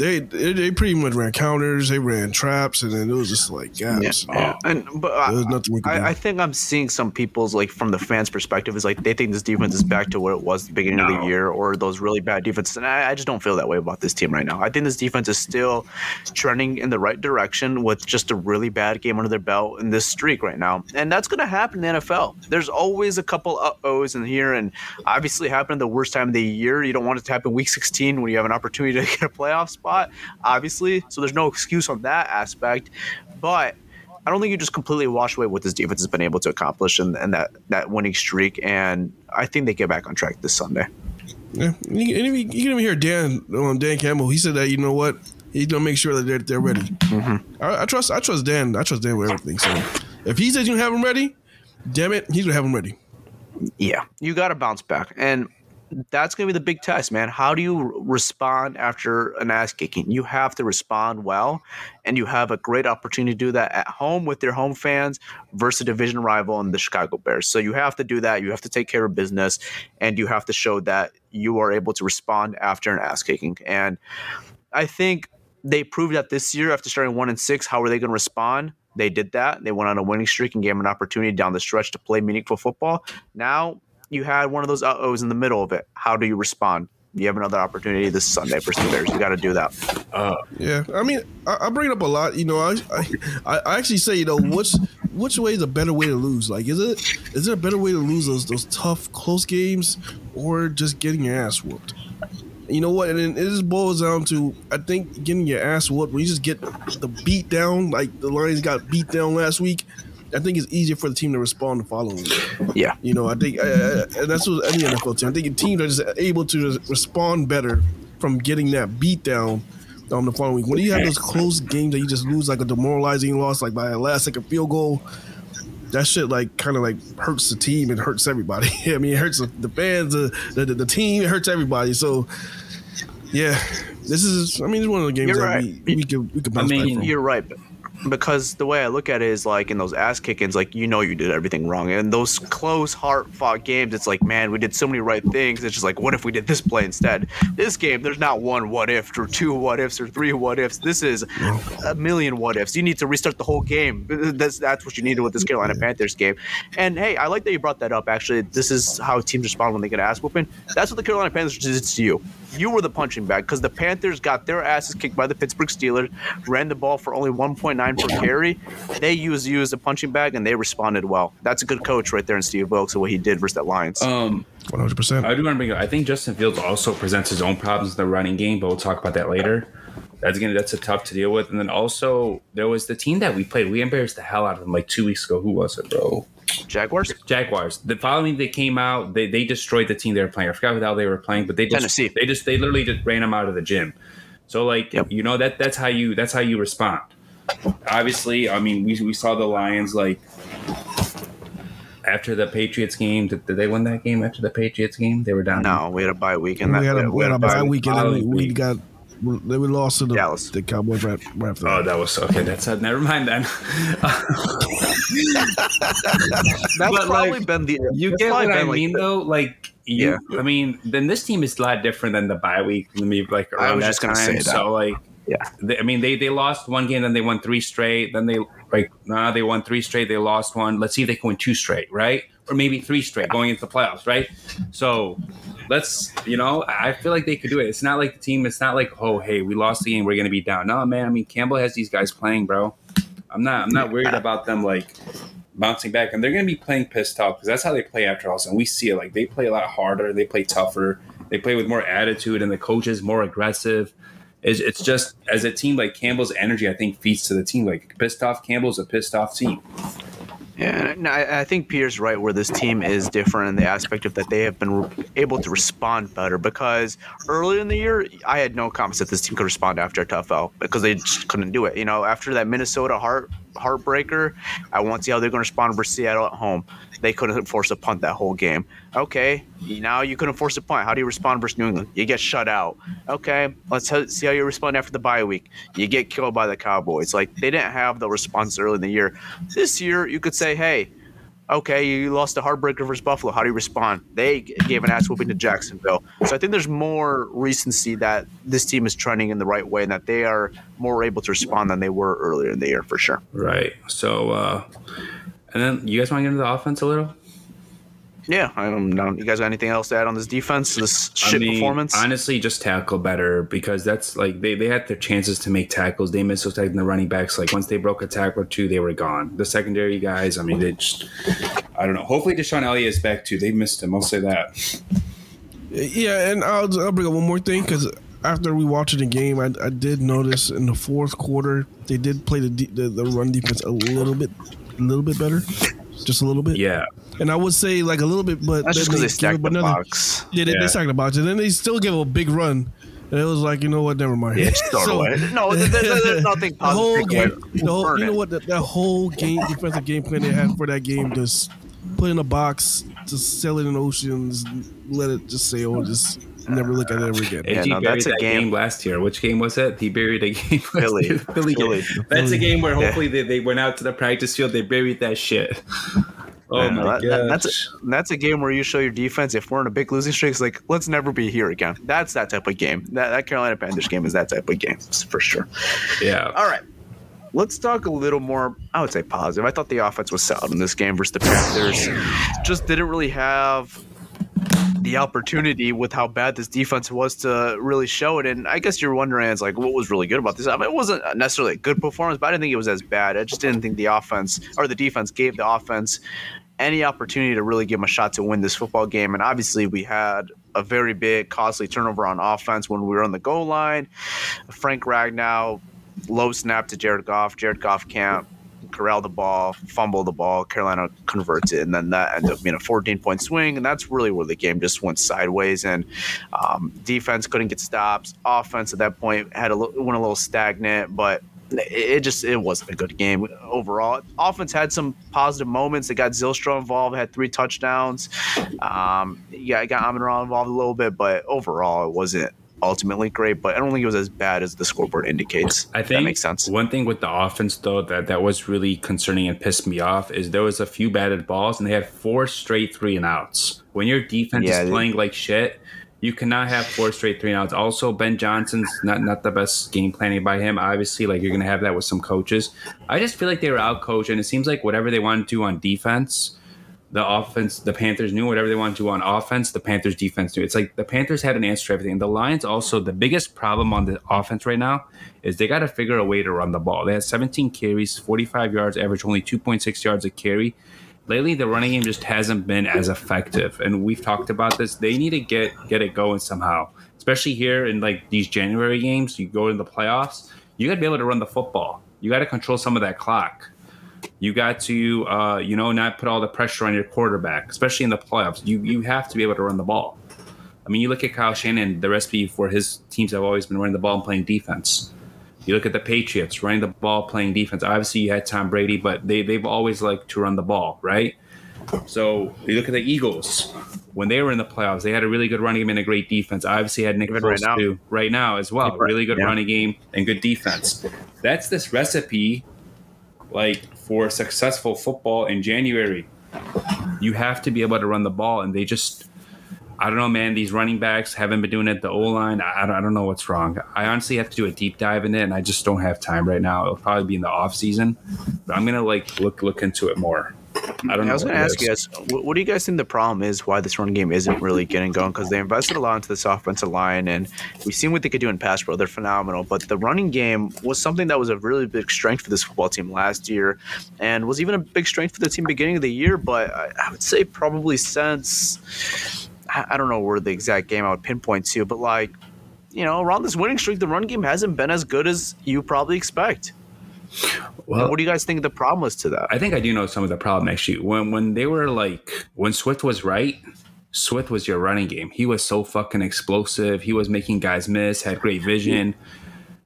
They, they they pretty much ran counters, they ran traps, and then it was just like gaps. Yeah, and but I, nothing we could do. I, I think I'm seeing some people's like from the fans' perspective is like they think this defense is back to what it was at the beginning of the year or those really bad defenses, and I, I just don't feel that way about this team right now. I think this defense is still trending in the right direction with just a really bad game under their belt in this streak right now, and that's going to happen in the NFL. There's always a couple uh ohs in here, and obviously it happened the worst time of the year. You don't want it to happen week 16 when you have an opportunity to get a playoff spot, obviously. So there's no excuse on that aspect, but. I don't think you just completely wash away what this defense has been able to accomplish and, and that, that winning streak. And I think they get back on track this Sunday. Yeah, you, can- and you can even hear Dan on Dan Campbell. He said that you know what he's gonna make sure that they're they're ready. Mm-hmm. I, I trust I trust Dan. I trust Dan with everything. So if he says you have him ready, damn it, he's gonna have him ready. Yeah, you got to bounce back. And that's going to be the big test, man. How do you respond after an ass kicking? You have to respond well, and you have a great opportunity to do that at home with your home fans versus a division rival in the Chicago Bears. So you have to do that. You have to take care of business, and you have to show that you are able to respond after an ass kicking. And I think they proved that this year after starting one and six. How are they going to respond? They did that. They went on a winning streak and gave them an opportunity down the stretch to play meaningful football. Now you had one of those uh ohs in the middle of it. How do you respond? You have another opportunity this Sunday for the Bears. You got to do that. Yeah, I mean, I, I bring it up a lot. You know, I, I I actually say, you know, which which way is a better way to lose? Like, is it is there a better way to lose those those tough close games, or just getting your ass whooped? You know what? And then it just boils down to I think getting your ass whooped when you just get the beat down, like the Lions got beat down last week. I think it's easier for the team to respond the following week. Yeah. You know, I think uh, uh, that's what any NFL team. I think teams are just able to respond better from getting that beat down um, the following week. When you have those close games that you just lose like a demoralizing loss, like by a last second field goal, that shit like kind of like hurts the team and hurts everybody. I mean, it hurts the, the fans, the, the the team, it hurts everybody. So, yeah, this is. I mean, it's one of the games You're that right. we we could we could I mean, back from. You're right. but- Because the way I look at it is like in those ass kickings, like you know you did everything wrong. And those close, hard fought games, it's like, man, we did so many right things. It's just like, what if we did this play instead? This game, there's not one what if or two what ifs or three what ifs. This is a million what ifs. You need to restart the whole game. That's that's what you needed with this Carolina Panthers game. And hey, I like that you brought that up. Actually, this is how teams respond when they get ass whooping. That's what the Carolina Panthers did to you. You were the punching bag because the Panthers got their asses kicked by the Pittsburgh Steelers, ran the ball for only 1.9 per carry. They used you as a punching bag and they responded well. That's a good coach right there in Steve Wilks and what he did versus that Lions. Um, One hundred percent. I do want to bring up. I think Justin Fields also presents his own problems in the running game, but we'll talk about that later. That's gonna that's a tough to deal with. And then also there was the team that we played. We embarrassed the hell out of them like two weeks ago. Who was it, bro? Jaguars? Jaguars. The following they came out, they, they destroyed the team they were playing. I forgot what the hell they were playing, but they just Tennessee. they just they literally just ran them out of the gym. So like Yep. you know that that's how you that's how you respond. Obviously, I mean we, we saw the Lions like after the Patriots game. Did, did they win that game after the Patriots game? They were down. No, we had a bye week and that we had a, we had a bye week. week and we, we got They we lost to the, Dallas. the Cowboys right, right after. Oh, that. that was okay. That's uh, never mind then. That's But, probably like, been the. You get what I been, like, mean, though. Like, you, I mean, then this team is a lot different than the bye week. Maybe like around was that just gonna time. say that. So like, Yeah. they, I mean, they they lost one game, then they won three straight. Then they like, nah, they won three straight. They lost one. Let's see if they can win two straight, right? Or maybe three straight going into the playoffs, right? So let's, you know, I feel like they could do it. It's not like the team. It's not like, oh, hey, we lost the game, we're gonna be down. No, man. I mean, Campbell has these guys playing, bro. I'm not. I'm not worried about them like bouncing back, and they're going to be playing pissed off because that's how they play after all. And we see it like they play a lot harder, they play tougher, they play with more attitude, and the coach is more aggressive. It's, it's just as a team like Campbell's energy, I think feeds to the team. Like pissed off Campbell's a pissed off team. Yeah, I, think Peter's right where this team is different in the aspect of that they have been able to respond better because earlier in the year, I had no confidence that this team could respond after a tough L because they just couldn't do it. You know, after that Minnesota heart heartbreaker, I want to see how they're going to respond versus Seattle at home. They couldn't force a punt that whole game. Okay, now you couldn't force a punt. How do you respond versus New England? You get shut out. Okay, let's see how you respond after the bye week. You get killed by the Cowboys. Like they didn't have the response early in the year. This year, you could say, hey, okay, you lost a heartbreaker versus Buffalo. How do you respond? They gave an ass whooping to Jacksonville. So I think there's more recency that this team is trending in the right way and that they are more able to respond than they were earlier in the year for sure. Right. So, uh, and then you guys want to get into the offense a little? Yeah, I don't know. You guys got anything else to add on this defense, this I shit mean, performance? Honestly, just tackle better because that's like they, they had their chances to make tackles. They missed those tackles in the running backs. Like once they broke a tackle or two, they were gone. The secondary guys, I mean, they just I don't know. Hopefully, DeShon Elliott is back too. They missed him. I'll say that. Yeah, and I'll, I'll bring up one more thing because after we watched the game, I, I did notice in the fourth quarter they did play the, the the run defense a little bit, a little bit better, just a little bit. Yeah. And I would say like a little bit, but That's just because they give stacked up the another- box. Yeah, they, Yeah. they stacked the box, and then they still give a big run, and it was like, you know what? Never mind. Yeah, just So- away. No, there- there- there's nothing the whole positive. to take game, the whole, you know what? That, that whole game, defensive game plan they had for that game, just put in a box, just sell it in oceans, let it just sail, just never look at it ever again. AG Yeah, no, buried that's a that game. game- last year. Which game was it? He buried a game. last Philly. Philly. game. Philly. That's a game where Yeah. hopefully they, they went out to the practice field. They buried that shit. Oh Yeah, my that- that- god. that's a, that's a game where you show your defense. If we're in a big losing streak, it's like let's never be here again. That's that type of game. That, that Carolina Panthers game is that type of game for sure. yeah. All right. Let's talk a little more, I would say positive. I thought the offense was solid in this game versus the Panthers. Just didn't really have the opportunity with how bad this defense was to really show it. And I guess you're wondering, it's like, what was really good about this? I mean, it wasn't necessarily a good performance, but I didn't think it was as bad. I just didn't think the offense or the defense gave the offense any opportunity to really give them a shot to win this football game. And obviously, we had a very big, costly turnover on offense when we were on the goal line. Frank Ragnow, low snap to Jared Goff. Jared Goff can't corral the ball, fumble the ball. Carolina converts it, and then that ended up being a 14 point swing. And that's really where the game just went sideways. And um, defense couldn't get stops. Offense at that point had a little, went a little stagnant, but it just it wasn't a good game overall. Offense had some positive moments. They got Zylstra involved, had three touchdowns. Um, yeah, got Amon Ra involved a little bit, but overall it wasn't ultimately great. But I don't think it was as bad as the scoreboard indicates. I think that makes sense. One thing with the offense though that that was really concerning and pissed me off is there was a few batted balls and they had four straight three and outs. When your defense Yeah, is playing like shit, you cannot have four straight three and outs. Also, Ben Johnson's not not the best game planning by him. Obviously, like you're gonna have that with some coaches. I just feel like they were out coached, and it seems like whatever they want to do on defense, the offense, the Panthers knew whatever they wanted to on offense, the Panthers defense knew. It's like the Panthers had an answer to everything. The Lions also, the biggest problem on the offense right now is they got to figure a way to run the ball. They had 17 carries, 45 yards, average only 2.6 yards a carry. Lately, the running game just hasn't been as effective, and we've talked about this. They need to get get it going somehow, especially here in like these January games. You go in the playoffs, you got to be able to run the football. You got to control some of that clock. You got to, uh, you know, not put all the pressure on your quarterback, especially in the playoffs. You you have to be able to run the ball. I mean, you look at Kyle Shanahan. The recipe for his teams have always been running the ball and playing defense. You look at the Patriots, running the ball, playing defense. Obviously, you had Tom Brady, but they they've always liked to run the ball, right? So you look at the Eagles when they were in the playoffs, they had a really good running game and a great defense. Obviously, had Nick Foles right now. too right now as well. Really good yeah. running game and good defense. That's this recipe, like for successful football in January. You have to be able to run the ball, and they just. I don't know, man. These running backs haven't been doing it. The O line, I, I don't, know what's wrong. I honestly have to do a deep dive in it, and I just don't have time right now. It'll probably be in the off season, but I'm gonna like look look into it more. I don't know. I was going to ask you guys, what, what do you guys think the problem is? Why this run game isn't really getting going? Because they invested a lot into this offensive line, and we've seen what they could do in pass pro. They're phenomenal, but the running game was something that was a really big strength for this football team last year, and was even a big strength for the team beginning of the year. But I, I would say probably since I, I don't know where the exact game I would pinpoint to, but like you know, around this winning streak, the run game hasn't been as good as you probably expect. Well, what do you guys think the problem was to that? I think I do know some of the problem actually. When when they were like when Swift was right, Swift was your running game. He was so fucking explosive. He was making guys miss, had great vision.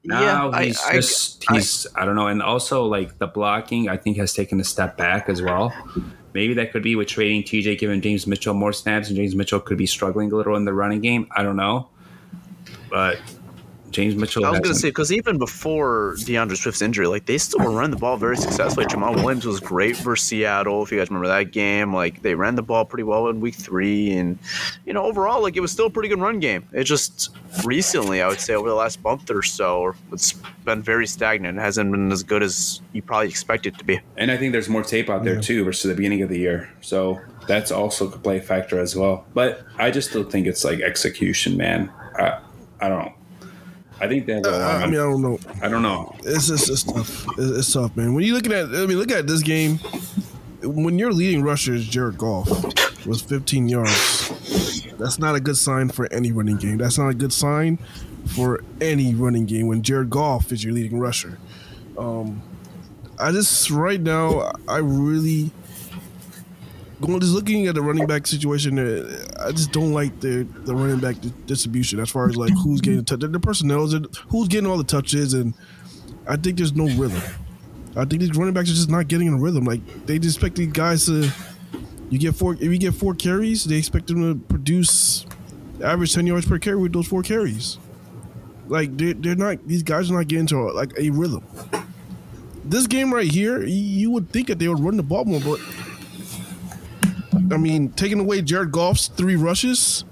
Now I- he's I- just I- he's I, don't know, and also like the blocking I think has taken a step back as well. Maybe that could be with trading TJ, giving James Mitchell more snaps, and James Mitchell could be struggling a little in the running game. I don't know, but James Mitchell. I was going to say because even before D'Andre Swift's injury, like they still were running the ball very successfully. Jamaal Williams was great for Seattle. If you guys remember that game, like they ran the ball pretty well in Week Three, and you know overall, like it was still a pretty good run game. It just recently, I would say, over the last month or so, it's been very stagnant. It hasn't been as good as you probably expect it to be. And I think there's more tape out there too versus the beginning of the year. So that's also could play a factor as well. But I just still think it's like execution, man. I, I don't know. I think have a I, lot. mean, I don't know. I don't know. It's just it's tough. It's, it's tough, man. When you looking at, I mean, look at this game. When your leading rusher is Jared Goff was 15 yards, that's not a good sign for any running game. That's not a good sign for any running game when Jared Goff is your leading rusher. Um, I just right now, I really going just looking at the running back situation. uh, I just don't like the the running back distribution as far as like who's getting the, touch, the personnel, who's getting all the touches, and I think there's no rhythm. I think these running backs are just not getting in a rhythm. Like they just expect these guys to. You get four. If you get four carries, they expect them to produce average ten yards per carry with those four carries. Like they're, they're not. These guys are not getting to like a rhythm. This game right here, you would think that they would run the ball more, but I mean, taking away Jared Goff's three rushes,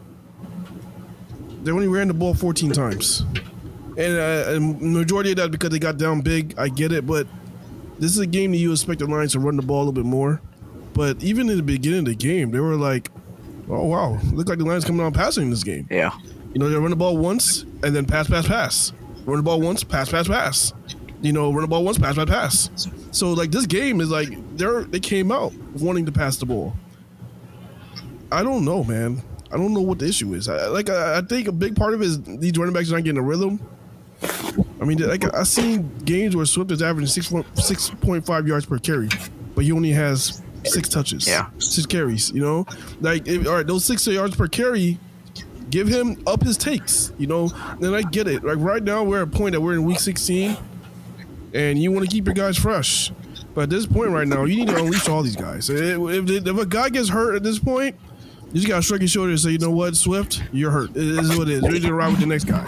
they only ran the ball 14 times. And, uh, majority of that because they got down big. I get it, but this is a game that you expect the Lions to run the ball a little bit more. But even in the beginning of the game, they were like, "Oh wow, look like the Lions coming on passing this game." Yeah. You know, they run the ball once and then pass, pass, pass. Run the ball once, pass, pass, pass. You know, run the ball once, pass, pass, pass. So like this game is like they're they came out wanting to pass the ball. I don't know, man. I don't know what the issue is. I, like I, I think a big part of it is these running backs are not getting a rhythm. I mean, like I seen games where Swift is averaging six six point five yards per carry, but he only has six touches. Yeah. six carries. You know, like if, all right, those six yards per carry, give him up his takes. You know, then I get it. Like right now, we're at a point that we're in week sixteen, and you want to keep your guys fresh. But at this point right now, you need to unleash all these guys. If, if, if a guy gets hurt at this point, you just gotta shrug your shoulders and say, you know what, Swift, you're hurt. It is what it is. We're gonna ride with the next guy.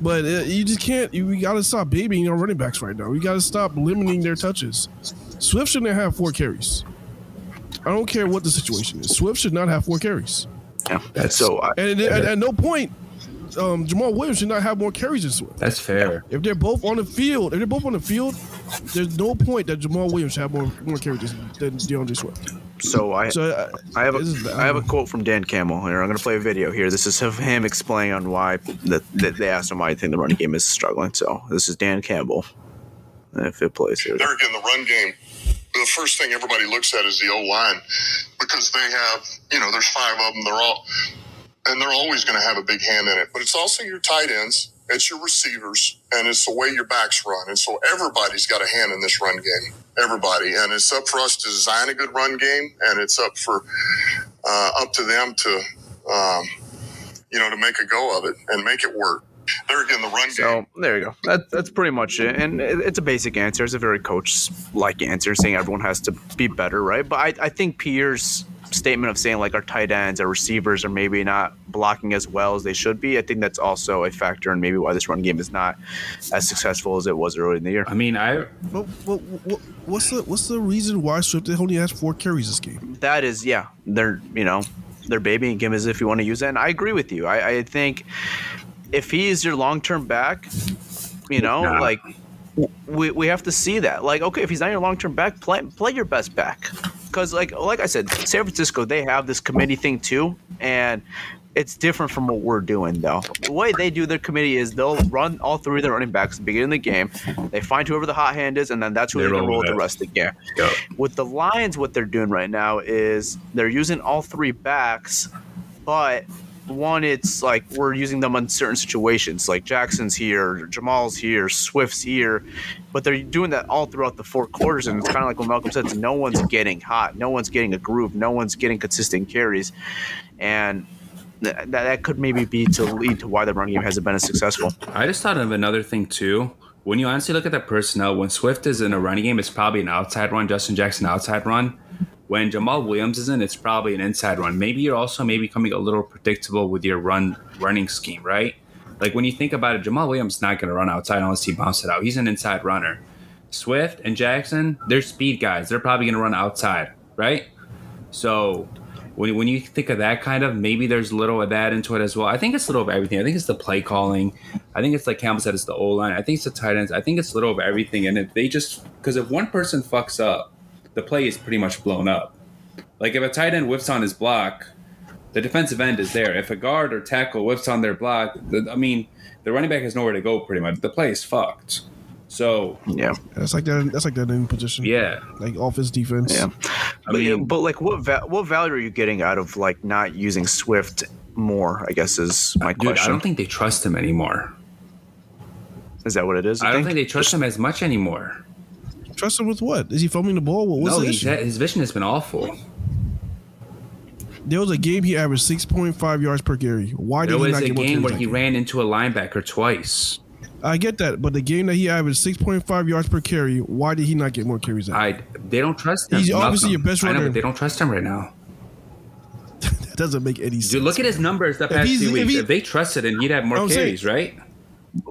But uh, you just can't. You, we gotta stop babying our running backs right now. We gotta stop limiting their touches. Swift shouldn't have four carries. I don't care what the situation is. Swift should not have four carries. Yeah. That's- so I, And at, at no point, um, Jamaal Williams should not have more carries than Swift. That's fair. If they're both on the field, if they're both on the field, there's no point that Jamaal Williams should have more more carries than D'Andre Swift. So I So uh, I have a, is bad. I have a quote from Dan Campbell here. I'm going to play a video here. This is of him explaining on why that, that they asked him why I think the running game is struggling. So this is Dan Campbell. If it plays here, they're in the run game. The first thing everybody looks at is the O line because they have, you know, there's five of them. They're all, and they're always going to have a big hand in it. But it's also your tight ends, it's your receivers, and it's the way your backs run. And so everybody's got a hand in this run game. Everybody, and it's up for us to design a good run game, and it's up for uh, up to them to, um, you know, to make a go of it and make it work. There again, the run So game. there you go. That, that's pretty much it. And it, it's a basic answer. It's a very coach like answer, saying everyone has to be better, right? But I, I think Pierre's statement of saying like our tight ends, our receivers are maybe not blocking as well as they should be. I think that's also a factor in maybe why this run game is not as successful as it was early in the year. I mean, I But, but, what, what's the what's the reason why Swift only has four carries this game? that is yeah they're you know they're babying him as if you want to use that and i agree with you i, I think if he is your long-term back you know Nah. like we, we have to see that like okay if he's not your long-term back play play your best back because like like i said san francisco they have this committee thing too and it's different from what we're doing though. The way they do their committee is they'll run all three of their running backs at the beginning of the game. They find whoever the hot hand is and then that's who They they're going roll to roll with the rest of the game. Yep. with the Lions, what they're doing right now is they're using all three backs, but one, it's like we're using them in certain situations. Like Jackson's here, Jamal's here, Swift's here, but they're doing that all throughout the four quarters. And it's kind of like what Malcolm said: no one's getting hot, no one's getting a groove, no one's getting consistent carries, and th- that that could maybe be to lead to why the run game hasn't been as successful. I just thought of another thing too. When you honestly look at the personnel, when Swift is in a running game, it's probably an outside run. Justin Jackson outside run. When Jamaal Williams is in, it's probably an inside run. Maybe you're also maybe becoming a little predictable with your run running scheme, right? Like when you think about it, Jamaal Williams is not going to run outside unless he bounces it out. He's an inside runner. Swift and Jackson, they're speed guys. They're probably going to run outside, right? So when, when you think of that kind of, maybe there's a little of that into it as well. I think it's a little of everything. I think it's the play calling. I think it's like Campbell said, it's the O line. I think it's the tight ends. I think it's a little of everything. And if they just, because if one person fucks up, the play is pretty much blown up. Like if a tight end whips on his block, the defensive end is there. If a guard or tackle whips on their block, the, I mean, the running back has nowhere to go pretty much. The play is fucked. So, Yeah. That's like that. That's like that in position. yeah. Like offense, defense. Yeah. I but, mean- but like, what va- what value are you getting out of like not using Swift more? I guess is my Dude, question. I don't think they trust him anymore. is that what it is? you I don't think they trust him as much anymore. Trust him with what? Is he filming the ball? What, what's no, the he's, issue? his vision has been awful. There was a game he averaged six point five yards per carry. Why did There he was not a get more game carries where he game? ran into a linebacker twice. I get that, but the game that he averaged six point five yards per carry, why did he not get more carries? I they don't trust him. He's obviously your best I know, they don't trust him right now. that doesn't make any sense. Dude, look at his numbers the past few if he- If, they trusted him, he'd have more I'm saying- carries, right?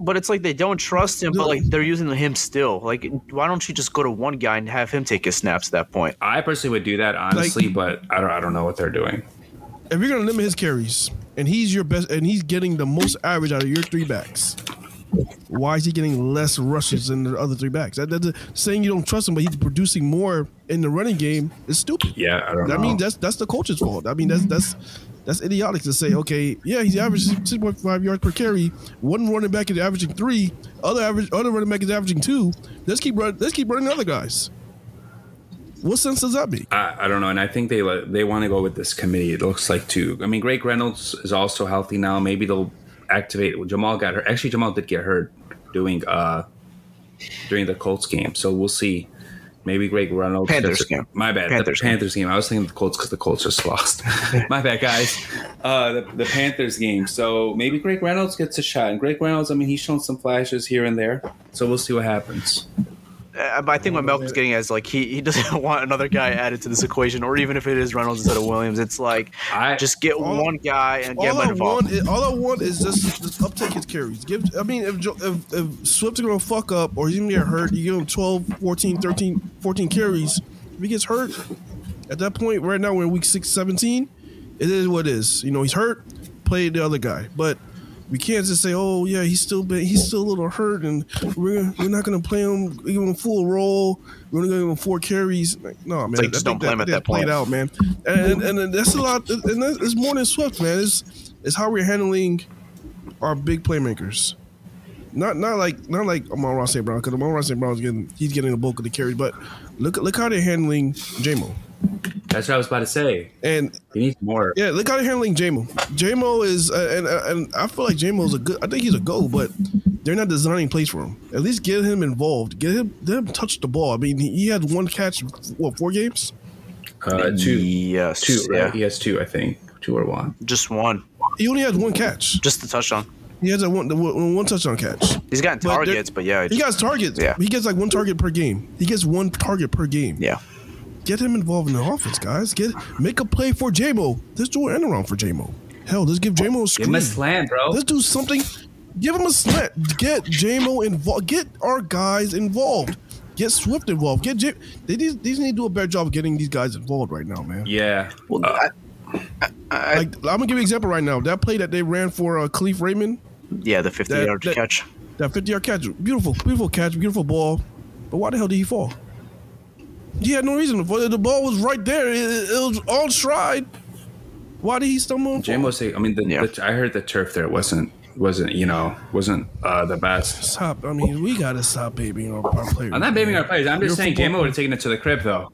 But it's like they don't trust him, but like they're using him still. Like, why don't you just go to one guy and have him take his snaps at that point? I personally would do that honestly, but I don't. I don't know what they're doing. if you're gonna limit his carries, and he's your best, and he's getting the most average out of your three backs, why is he getting less rushes than the other three backs? That, that's saying you don't trust him, but he's producing more in the running game is stupid. Yeah, I don't I know. mean, that's that's the coach's fault. I mean, that's that's that's idiotic to say. Okay, yeah, he's averaging six point five yards per carry. One running back is averaging three. Other average, other running back is averaging two. Let's keep running. let's keep running other guys. What sense does that make? I, I don't know, and I think they they want to go with this committee. It looks like too. I mean, Craig Reynolds is also healthy now. Maybe they'll activate. Jamal got hurt. Actually, Jamal did get hurt doing uh during the Colts game, so we'll see. Maybe Craig Reynolds. Panthers game. My bad. Panthers the game. Panthers game. I was thinking the Colts because the Colts just lost. my bad, guys. Uh, the, the Panthers game. So maybe Craig Reynolds gets a shot. And Craig Reynolds, I mean, he's shown some flashes here and there. So we'll see what happens. Uh, but I think what Malcolm's getting at is like he, he doesn't want another guy added to this equation, or even if it is Reynolds instead of Williams, it's like I just get All- one guy and get all him involved. is, all I want is just, just uptake his carries. Give, I mean, if, if, if Swift's gonna fuck up or he's gonna get hurt, you give him 12, 14, 13, 14 carries. If he gets hurt, at that point, right now we're in week six, 17, it is what it is. You know, he's hurt, play the other guy. But we can't just say, oh yeah, he's still been, he's still a little hurt, and we're we're not gonna play him, give him a full role. We're gonna give him four carries. Like, no, man, like, I don't I at that it's played out, man. And, and and that's a lot. And that's, it's more than Swift, man. It's it's how we're handling our big playmakers. Not not like not like Amon Ross St. Brown because Amon Ross St. Brown's getting he's getting the bulk of the carries, but look look how they're handling JMO. That's what I was about to say. And He needs more. yeah, look how they're handling JMO. JMO is uh, and uh, and I feel like JMO is a good. I think he's a go, but they're not designing plays for him. At least get him involved. Get him let him touch the ball. I mean, he, he had one catch. What four games? Uh, two, Yes, two, right? yeah, He has two, I think, two or one. just one, He only had one catch. just the touchdown. He has a one, the one, one touchdown catch. He's gotten But there- targets, but yeah, He gets targets. Yeah. He gets like one target per game. He gets one target per game. yeah. Get him involved in the offense, guys. Get make a play for JMO. Let's do an end around for JMO. Hell, let's give JMO a screen. Give him a slant, bro. Let's do something. Give him a slant. Get JMO involved. Get our guys involved. Get Swift involved. Get J- they these, these need to do a better job of getting these guys involved right now, man. Yeah. Well, Uh, I, Like I'm gonna give you an example right now. That play that they ran for uh, Kalif Raymond, yeah, the 50 that- yard that- catch. that 50 yard catch, beautiful, beautiful catch, beautiful ball. But why the hell did he fall? He had no reason to fall. The ball was right there. It, it was on stride. Why did he stumble? and fall? Jamo say, I mean, the, Yeah. the, I heard the turf there wasn't wasn't you know wasn't uh, the best. Stop. I mean, we gotta stop babying our, our players. I'm not blaming our players. I'm just You're saying football- Jamo would have taken it to the crib though.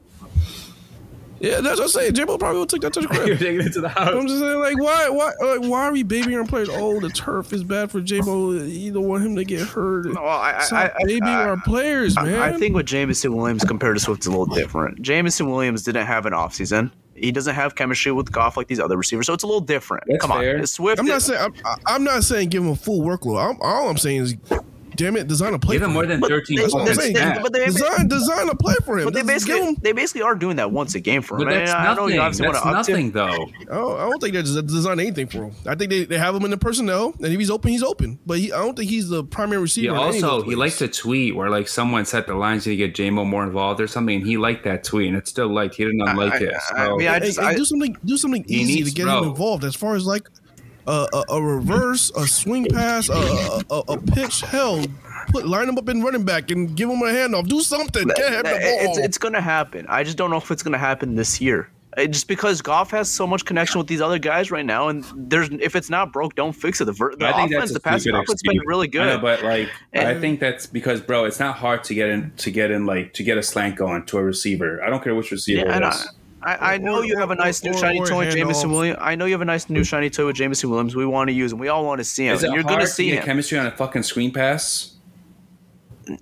Yeah, that's what I'm saying. J-Bo probably would take that to the You're taking it to the house. I'm just saying, like, why, why, like, why are we babying our players? Oh, the turf is bad for J-Bo. You don't want him to get hurt. Well, I, I, Stop I, I, babying our players, man. I think with Jameson Williams compared to Swift is a little different. Jameson Williams didn't have an offseason. He doesn't have chemistry with Goff like these other receivers, so it's a little different. That's Come fair. on, Swift. I'm not saying I'm, I'm not saying give him a full workload. I'm, all I'm saying is, damn it, design a play. Give for him more than But 13 they- That's what I'm fucking saying. snaps. but they- design, design a play for him. but they basically him- they basically are doing that once a game for him. But that's And I know you nothing. obviously That's nothing though. I don't, I don't think they're designing anything for him. I think they, they have him in the personnel, and if he's open, he's open. But he, I don't think he's the primary receiver. in also he plays. liked to tweet where like someone set the lines to get Jamo more involved or something, and he liked that tweet, and it's still liked. He didn't unlike it. So. I mean, I just hey, I, do something. Do something He easy needs- to get bro. him involved. As far as like a, a, a reverse, a swing pass, a, a, a, a pitch. Hell, put line him up in running back and give him a handoff. Do something. Get him the ball. it's it's gonna happen. I just don't know if it's gonna happen this year. Uh, Just because Goff has so much connection with these other guys right now, and there's if it's not broke, don't fix it. The, ver- the I think offense, that's the a passing stupid offense, been really I know, good. but like, I think that's because, bro, it's not hard to get in to get in like to get a slant going to a receiver. I don't care which receiver Yeah, and it I, is. I, I know Or- you have a nice or- new shiny or toy with Jameson. Williams. I know you have a nice new shiny toy with Jameson Williams. We want to use him. We all want to see him. Is it You're hard gonna to see get him. chemistry on a fucking screen pass?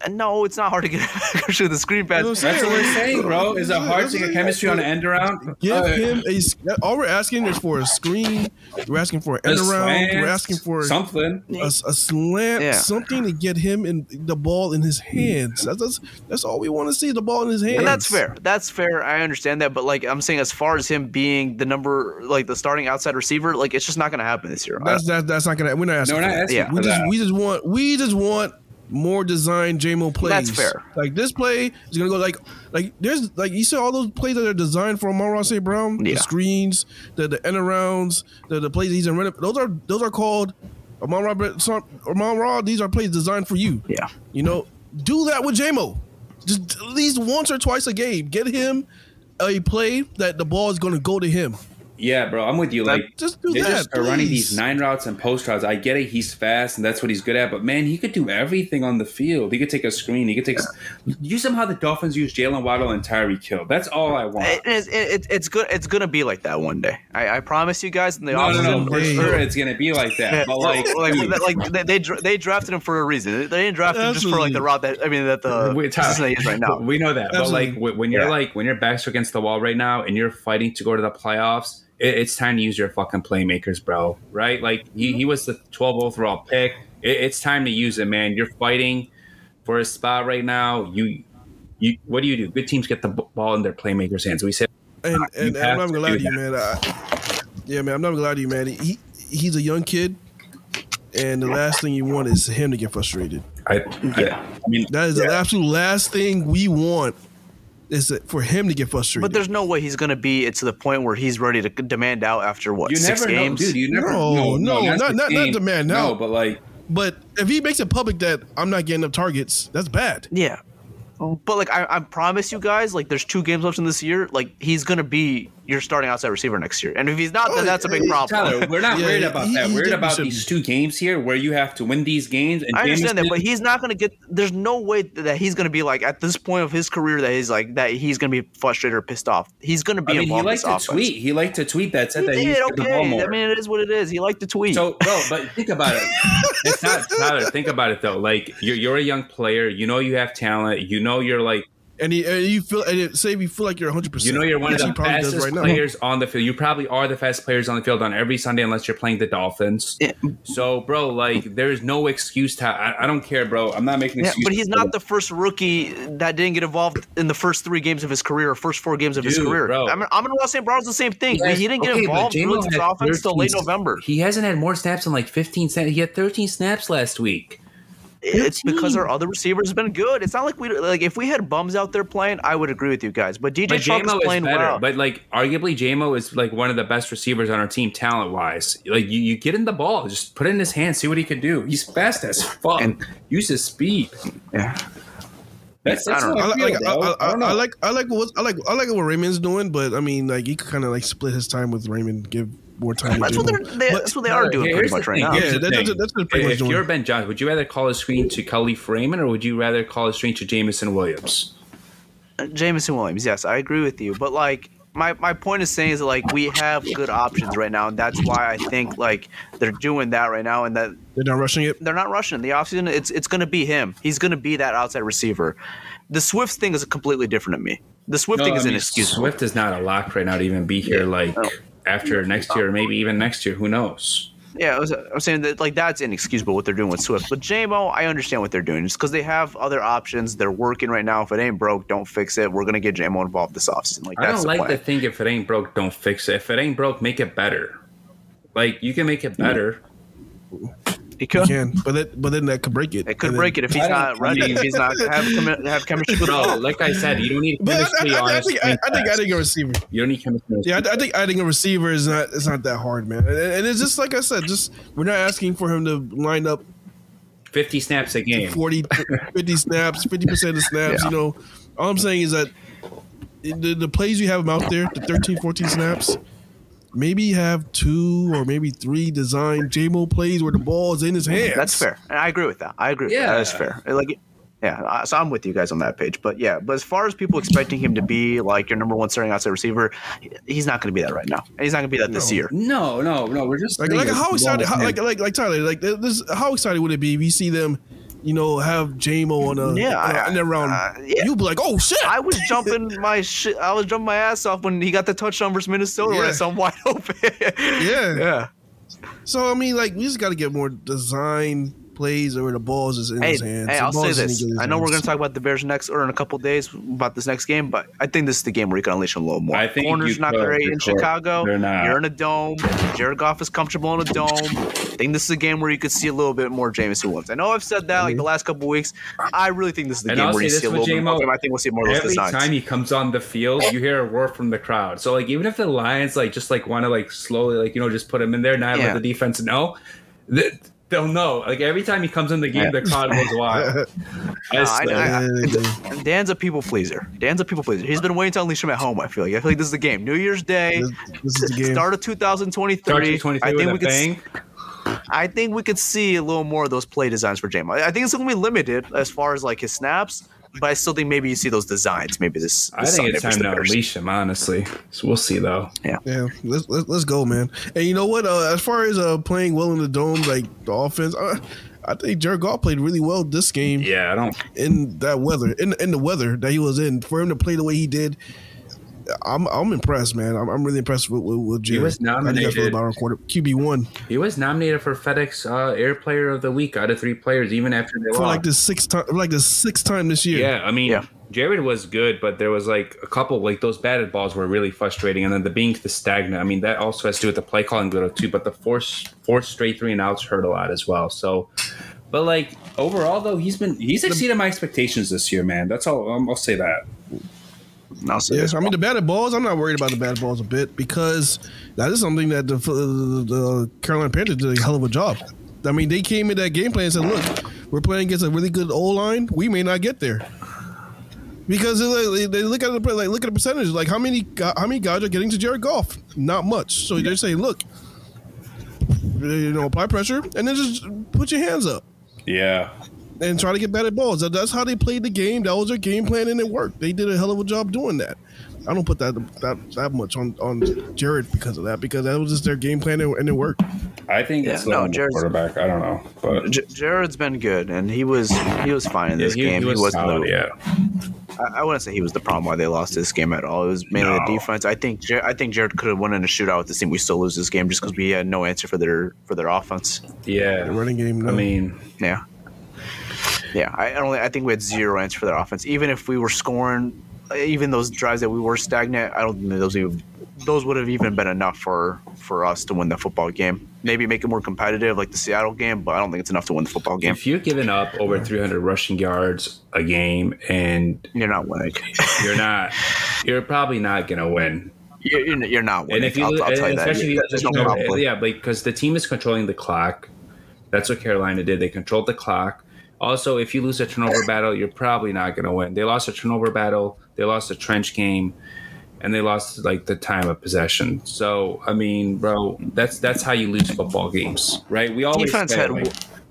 No, it's not hard to get chemistry with the screen pass. That's what I'm That's what we're saying, bro. Is it hard to get chemistry on an end around? Give Uh, him a. s- All we're asking is for a screen. We're asking for an end around. We're asking for something. a, a slant, Yeah. something to get him in the ball in his hands. That's that's, that's all we want to see. The ball in his hands. And that's fair. That's fair. I understand that, but like I'm saying, as far as him being the number, like the starting outside receiver, like it's just not going to happen this year. I- That's that, that's not gonna. We're not asking. No, we're not asking Yeah. We just that. we just want we just want more design JMO plays. That's fair. Like this play is gonna go like like there's like you see all those plays that are designed for Amon St. Brown, Yeah. the screens, the the end arounds, the the plays he's in. Those are those are called Amon Robert Amon. These are plays designed for you. yeah. You know, do that with JMO. Just at least once or twice a game. Get him a play that the ball is gonna go to him. Yeah, bro, I'm with you. Like, Just do they that, just are running these nine routes and post routes. I get it; he's fast, and that's what he's good at. But man, he could do everything on the field. He could take a screen. He could take. Use him how the Dolphins use Jaylen Waddle and Tyreek Hill. That's all I want. It, it's it, it's good. It's gonna be like that one day. I, I promise you guys. In the no, no, offseason, no, for Hey. sure it's gonna be like that. But like, like, like they, they they drafted him for a reason. They didn't draft him just for like the route that I mean that the we- Tyler, Cincinnati is right now. We know that, Absolutely. but like when you're Yeah. like when your backs are against the wall right now and you're fighting to go to the playoffs, it, it's time to use your fucking playmakers, bro. Right? Like he, he was the 12th overall pick. It, it's time to use it, man. You're fighting for a spot right now. You, you, what do you do? Good teams get the ball in their playmakers' hands. We said And You and, and I'm not to gonna lie to you, man. I, yeah, man, I'm not gonna lie to you, man. He he's a young kid, and the last thing you want is him to get frustrated. I, I, I mean, That is the absolute last thing we want is that for him to get frustrated. But there's no way he's gonna be to the point where he's ready to demand out after what you six never games. know, dude. You never No, know. no, not- not- not 16. demand No, but like. But if he makes it public that I'm not getting up targets, that's bad. Yeah. But like I, I promise you guys, like there's two games left in this year. Like he's gonna be your starting outside receiver next year, and if he's not, Oh, then that's a big problem. Tyler, we're not Yeah, worried about he- that. he We're worried about should these two games here where you have to win these games. And I understand that, Jameson- but he's not going to get. There's no way that he's going to be like at this point of his career that he's like that he's going to be frustrated or pissed off. He's going to be I mean, he involved in liked to offense. tweet. He liked to tweet that said He that he did, used to get the okay. I mean, it is what it is. He liked to tweet. so, bro, but think about it. It's not Tyler. Think about it though. Like you're you're a young player. You know you have talent. You know you're like and, he, and you feel and it, say you feel like you're 100. percent You know you're one of the fastest players on the field. You probably are the fastest players on the field on every Sunday, unless you're playing the Dolphins. Yeah. So, bro, like, there's no excuse to. I, I don't care, bro. I'm not making Yeah, excuses. but he's not the first rookie that didn't get involved in the first three games of his career, or first four games of his Dude, career. bro. I mean, I'm in St. Brown's the same thing. has- he didn't get okay, but involved J-Mo with his had offense till 13 late November. He hasn't had more snaps than like 15 snaps. He had 13 snaps last week. It's because our other receivers have been good. It's not like we like if we had bums out there playing, I would agree with you guys. But DJ But Chark is JMO is playing better. well. But like, arguably, JMO is like one of the best receivers on our team, talent wise. Like, you, you get in the ball, just put it in his hand, see what he can do. He's fast as fuck. And- Use his speed. yeah. That's, I don't I I, like, feel, like. I, I I, don't know. I like I like what I like I like what Raymond's doing, but I mean like he could kind of like split his time with Raymond, give more time. That's what they're But- that's what they are doing pretty the much right thing. now. Yeah, the that- that's- that's what pretty much if doing. you're Ben Johnson, would you rather call a screen to Kelly Freeman or would you rather call a screen to Jameson Williams? Uh, Jameson Williams, yes, I agree with you. But like my, my point is saying is that like we have good options right now, and that's why I think like they're doing that right now, and that They're not rushing it. they're not rushing in the offseason. It's it's gonna be him. He's gonna be that outside receiver. The Swift thing is completely different to me. The Swift No, thing I is mean, inexcusable. Swift is not a lock right now to even be here. Like after next year, or maybe even next year. Who knows? Yeah, I was, I'm saying that like that's inexcusable what they're doing with Swift. But JMO, I understand what they're doing. It's because they have other options. They're working right now. If it ain't broke, don't fix it. We're gonna get JMO involved this offseason. Like I don't like the plan. thing if it ain't broke, don't fix it. If it ain't broke, make it better. Like you can make it mm. better. He You could. can, but that, but then that could break it. It could And break then- it if he's don't- not ready. If he's not have have chemistry with Bro, bro. like I said, you don't need But I, chemistry I, on think I, screen I think adding a receiver. You don't need chemistry. Yeah, I, I think adding a receiver is not it's not that hard, man. And, and it's just like I said, just we're not asking for him to line up 50 snaps a game. 40, 50 snaps, 50% of the snaps, you know. All I'm saying is that the, the plays you have him out there, the 13, 14 snaps, maybe have two or maybe three design JMO plays where the ball is in his hands. That's fair. And I agree with that. I agree. With that. Yeah. That's fair. Like, yeah. So I'm with you guys on that page. But yeah, but as far as people expecting him to be like your number one starting outside receiver, he's not going to be that right now. And he's not going to be that this year. No, no, no. We're just Like, like how excited, how, like, like, like Tyler, like, this, how excited would it be if you see them, you know, have JMO on a, Yeah, on a- I- in that round? uh, yeah. You'll be like, oh shit! I was jumping my shit. I was jumping my ass off when he got the touchdown versus Minnesota when I Yeah. saw him wide open. Yeah. yeah. So I mean, like, we just got to get more design plays where the balls is in Hey, his hands. hey, The I'll say balls is in this. I know we're going to talk about the Bears next or in a couple days about this next game, but I think this is the game where you can unleash a little more. I think Corners not could, great in sure. Chicago. They're not. You're in a dome. Jared Goff is comfortable in a dome. I think this is a game where you could see a little bit more Jameson Williams. I know I've said that like the last couple weeks. I really think this is the And game I'll where you say see a this little with bit more. of J-Mo. him. I think we'll see more of those Every designs. time he comes on the field, you hear a roar from the crowd. So like even if the Lions like just like want to like slowly like you know just put him in there, not Yeah. let the defense know, th- they'll know. Like every time he comes in the game, the crowd goes wild. I No, just- I- I- Yeah, they do. Dan's a people pleaser. Dan's a people pleaser. He's been waiting to unleash him at home. I feel like. I feel like this is the game. New Year's Day, This, this is the game. start of 2023. Start I think we with could. bang. I think we could see a little more of those play designs for J-Mo. I think it's going to be limited as far as like his snaps, but I still think maybe you see those designs. Maybe this. I think it's time versus the to unleash him. Honestly, so we'll see though. Yeah, let's, let's let's go, man. And you know what? Uh, as far as uh, playing well in the dome, like the offense, uh, I think Jared Goff played really well this game Yeah, I don't. in that weather, in in the weather that he was in. For him to play the way he did, I'm I'm impressed, man. I'm, I'm really impressed with with, with Jared. was How do you guys feel nominated. about our quarter QB one He was nominated for FedEx uh, Air Player of the Week out of three players, even after they for lost. like the sixth time, like the sixth time this year. Yeah, I mean, Yeah. Jared was good, but there was like a couple like those batted balls were really frustrating, and then the being the stagnant. I mean, that also has to do with the play calling little too. But the four four straight three and outs hurt a lot as well. So, but like overall though, he's been he's exceeded my expectations this year, man. That's all um, I'll say that. And I'll say Yeah. I mean the batted balls. I'm not worried about the batted balls a bit because that is something that the, the, the Carolina Panthers did a hell of a job. I mean, they came in that game plan and said, "Look, we're playing against a really good O line. We may not get there." Because they, they look at the like look at the percentage, like how many how many guys are getting to Jared Goff? Not much. So they're saying, look, you know, apply pressure and then just put your hands up Yeah, and try to get batted balls. That- That's how they played the game. That was their game plan, and it worked. They did a hell of a job doing that. I don't put that that, that much on on Jared because of that because that was just their game plan and, and it worked. I think Yeah, it's no, um, no, Jared's- quarterback. I don't know, but J- Jared's been good, and he was he was fine in yeah, this he, game. he was wasn't solid. the- Yeah, I, I wouldn't say he was the problem why they lost this game at all. It was mainly No. the defense. I think Jar- I think Jared could have won in a shootout with this team. We still lose this game just because we had no answer for their for their offense. Yeah. The running game. No. I mean, Yeah. Yeah, I don't. I think we had zero answer for their offense. Even if we were scoring, even those drives that we were stagnant, I don't think those even, those would have even been enough for for us to win the football game. Maybe make it more competitive, like the Seattle game, but I don't think it's enough to win the football game. if you're giving up over 300 rushing yards a game and You're not winning. you're not, you're probably not gonna win. You're, you're- not winning. And if you, I'll, I'll tell you that. especially if you, no yeah, because the team is controlling the clock. That's what Carolina did. They controlled the clock. Also, if you lose a turnover battle, you're probably not going to win. They lost a turnover battle. They lost a trench game, and they lost like the time of possession. So, I mean, bro, that's that's how you lose football games, right? We always Defense had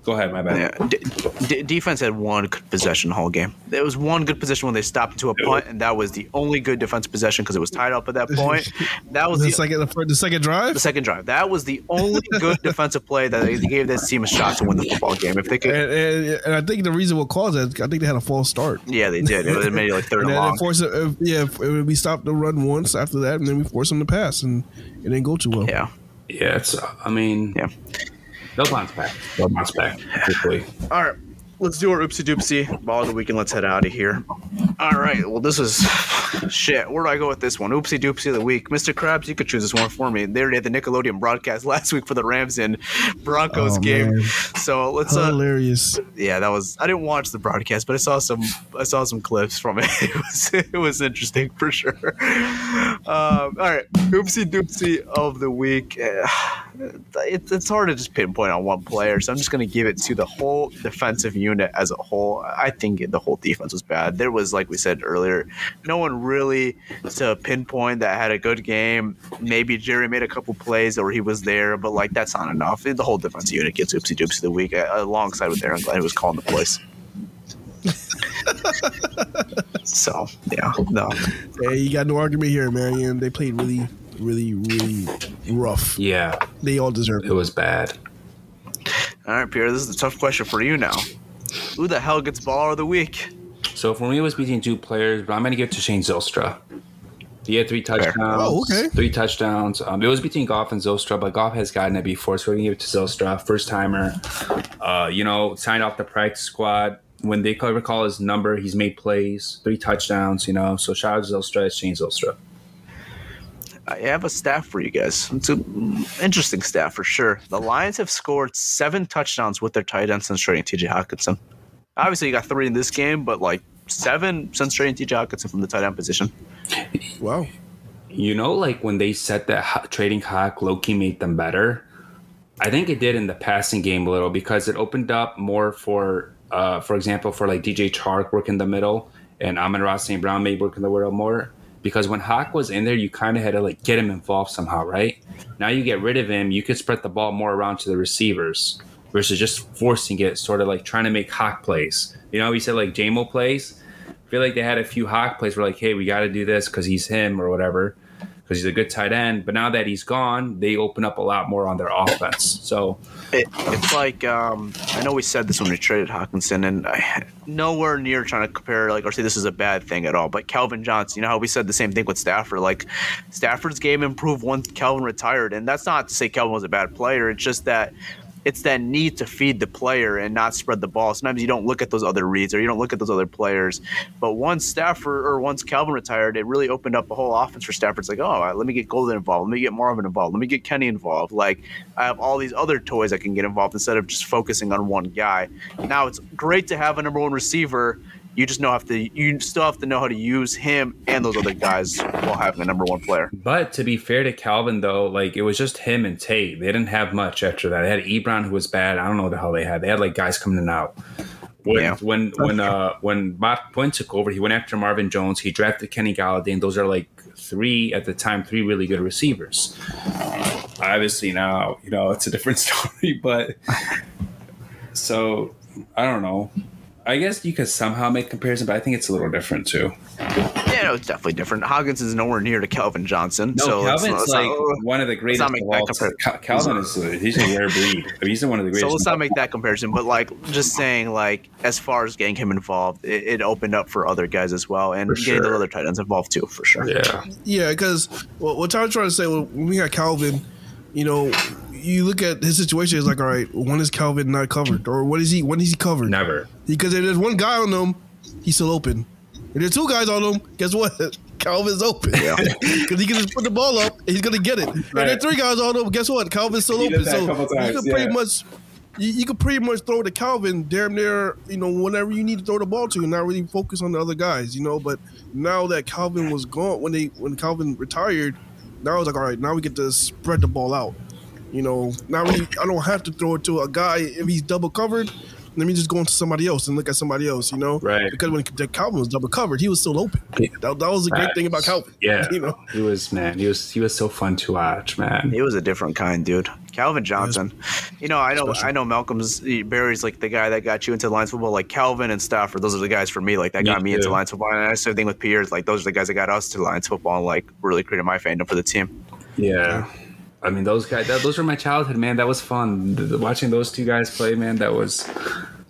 Go ahead, my bad. Yeah, d- d- defense had one good possession the whole game. There was one good possession when they stopped into a punt, and that was the only good defensive possession because it was tied up at that point. That was the the, second, the, fir- the second drive. the second drive. That was the only good defensive play that they gave this team a shot to win the football game. If they could, And, and, and I think the reason what caused that, I think they had a false start. yeah, they did. It was maybe like third And and long. it forced, it- uh, yeah, if, if uh, we stopped the run once after that, and then we forced them to pass, and it didn't go too well. Yeah, Yeah, it's. I mean, yeah. They'll bounce back. They'll bounce back quickly. All right, let's do our oopsie doopsie ball of the week and let's head out of here. All right, well, this is shit. Where do I go with this one? Oopsie doopsie of the week. Mr. Krabs, you could choose this one for me. They already had the Nickelodeon broadcast last week for the Rams and Broncos Oh, game. man. So let's, uh, Hilarious. yeah, that was, I didn't watch the broadcast, but I saw some, I saw some clips from it. It was, it was interesting for sure. Um, all right, oopsie doopsie of the week. Eh, It's, it's hard to just pinpoint on one player, so I'm just going to give it to the whole defensive unit as a whole. I think the whole defense was bad. There was, like we said earlier, no one really to pinpoint that had a good game. Maybe Jerry made a couple plays or he was there, but like that's not enough. The whole defensive unit gets oopsie doopsie of the week uh, alongside with Aaron Glenn, who was calling the plays. so yeah, no, Hey, you got no argument here, man. They played really, really, really rough. Yeah, They all deserve it it. was bad. All right, Pierre, this is a tough question for you now. Who the hell gets baller of the week? So for me, it was between two players, but I'm going to give it to Shane Zylstra. He had three touchdowns. Oh, okay. Three touchdowns. Um, it was between Goff and Zylstra, but Goff has gotten it before, so we're going to give it to Zylstra, first timer. Uh, you know, signed off the practice squad. When they could recall his number, he's made plays, three touchdowns, you know. So shout out to Zylstra, it's Shane Zylstra. I have a staff for you guys. It's an interesting staff for sure. The Lions have scored seven touchdowns with their tight end since trading TJ Hockenson. Obviously, you got three in this game, but like seven since trading TJ Hockenson from the tight end position. Wow. You know, like when they said that trading Hawk Loki made them better, I think it did in the passing game a little because it opened up more for, uh, for example, for like DJ Chark work in the middle and Amon-Ra St. Brown may work in the middle more. Because when Hawk was in there, you kind of had to like get him involved somehow, right? Now you get rid of him, you could spread the ball more around to the receivers versus just forcing it, sort of like trying to make Hawk plays. You know, we said like JMO plays. I feel like they had a few Hawk plays where like, hey, we got to do this because he's him or whatever, because he's a good tight end. But now that he's gone, they open up a lot more on their offense. So It, it's like um, I know we said this when we traded Hockenson, and I, nowhere near trying to compare like or say this is a bad thing at all. But Calvin Johnson, you know how we said the same thing with Stafford. Like Stafford's game improved once Calvin retired, and that's not to say Calvin was a bad player. It's just that it's that need to feed the player and not spread the ball. Sometimes you don't look at those other reads or you don't look at those other players. But once Stafford or once Calvin retired, it really opened up a whole offense for Stafford. It's like, oh, let me get Golden involved. Let me get Marvin involved. Let me get Kenny involved. Like I have all these other toys I can get involved instead of just focusing on one guy. Now it's great to have a number one receiver. You just know have to you still have to know how to use him and those other guys while having a number one player. But to be fair to Calvin, though, like it was just him and Tate. They didn't have much after that. They had Ebron, who was bad. I don't know what the hell they had. They had like guys coming in and out. When Yeah. when when uh when Bob Quinn took over, he went after Marvin Jones. He drafted Kenny Golladay, and those are like three at the time, three really good receivers. Obviously now, you know, it's a different story, but so I don't know. I guess you could somehow make comparison, but I think it's a little different too. Yeah, Yeah, no, it's definitely different. Hoggins is nowhere near to Calvin Johnson. No, so it's Calvin's not- it's like not- one of the greatest. not make that time. compar- Calvin is he's a rare breed. I mean, he's one of the greatest. So let's not make that comparison, but like just saying, like as far as getting him involved, it, it opened up for other guys as well, and For getting sure. the other tight ends involved too, for sure. Yeah. Yeah, because well, what I'm trying to say, well, when we got Calvin, you know, you look at his situation. It's like, all right, when is Calvin not covered, or what is he? When is he covered? Never. Because if there's one guy on them, he's still open. If there's two guys on them, guess what? Calvin's open. Yeah. Because he can just put the ball up and he's gonna get it. If Right. there's three guys on them, guess what? Calvin's still He open. did that a So you can pretty yeah. much you, you can pretty much throw to Calvin damn near, you know, whenever you need to throw the ball to and not really focus on the other guys, you know. But now that Calvin was gone when they when Calvin retired, now it's like, all right, now we get to spread the ball out. You know, now really I don't have to throw it to a guy if he's double covered. Let me just go into somebody else and look at somebody else, you know? Right. Because when Calvin was double covered, he was still open. That, that was a great thing about Calvin. Yeah. You know? He was man. He was he was so fun to watch, man. He was a different kind, dude. Calvin Johnson. You know, I know, Special. I know. Malcolm's Barry's like the guy that got you into Lions football. Like Calvin and Stafford, those are the guys for me. Like that Me got me into too. Lions football. And that's the thing with Pierce. Like those are the guys that got us to Lions football. And like really created my fandom for the team. Yeah. I mean, those guys. That, those were my childhood, man. That was fun. The- the- watching those two guys play, man. That was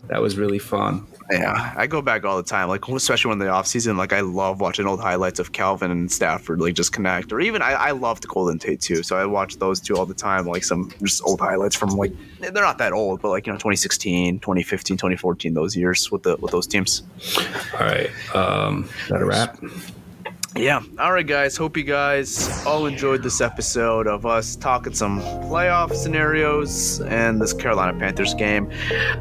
that was really fun. Yeah, I go back all the time, like especially when the off season. Like I love watching old highlights of Calvin and Stafford, like just connect. Or even I, I loved Golden Tate too, so I watch those two all the time. Like some just old highlights from like they're not that old, but like you know 2016, 2015, 2014, those years with the with those teams. All right. Um, is that a wrap? Yeah. All right, guys. Hope you guys all enjoyed this episode of us talking some playoff scenarios and this Carolina Panthers game.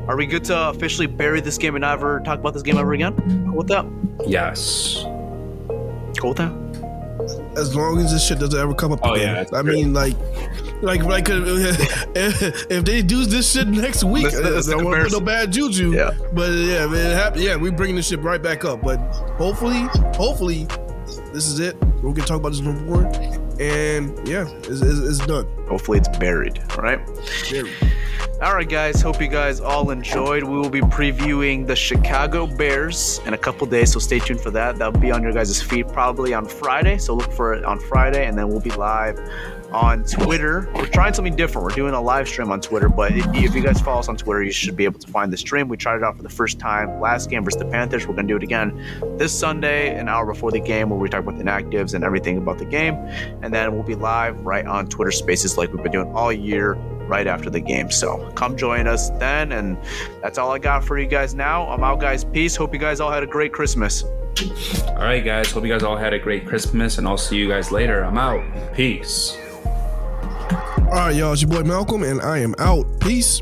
Are we good to officially bury this game and never talk about this game ever again? Cool with that? Yes. Cool with that? As long as this shit doesn't ever come up Oh, again. yeah, I great. mean, like, like, like, uh, if, if they do this shit next week, That's- that's I the don't want put no bad juju. Yeah. But yeah, man, it happen- yeah, we bringing this shit right back up. But hopefully, hopefully, this is it. We can talk about this no more. And yeah, it's, it's, it's done. Hopefully it's buried. All right. Very. All right, guys. Hope you guys all enjoyed. We will be previewing the Chicago Bears in a couple days, so stay tuned for that. That'll be on your guys' feed probably on Friday. So look for it on Friday, and then we'll be live on Twitter. We're trying something different. We're doing a live stream on Twitter, but if you guys follow us on Twitter, you should be able to find the stream. We tried it out for the first time last game versus the Panthers. We're going to do it again this Sunday, an hour before the game, where we talk about the inactives and everything about the game. And then we'll be live right on Twitter Spaces like we've been doing all year right after the game. So come join us then. And that's all I got for you guys now. I'm out, guys. Peace. Hope you guys all had a great Christmas. All right, guys. Hope you guys all had a great Christmas, and I'll see you guys later. I'm out. Peace. All right, y'all. It's your boy Malcolm, and I am out. Peace.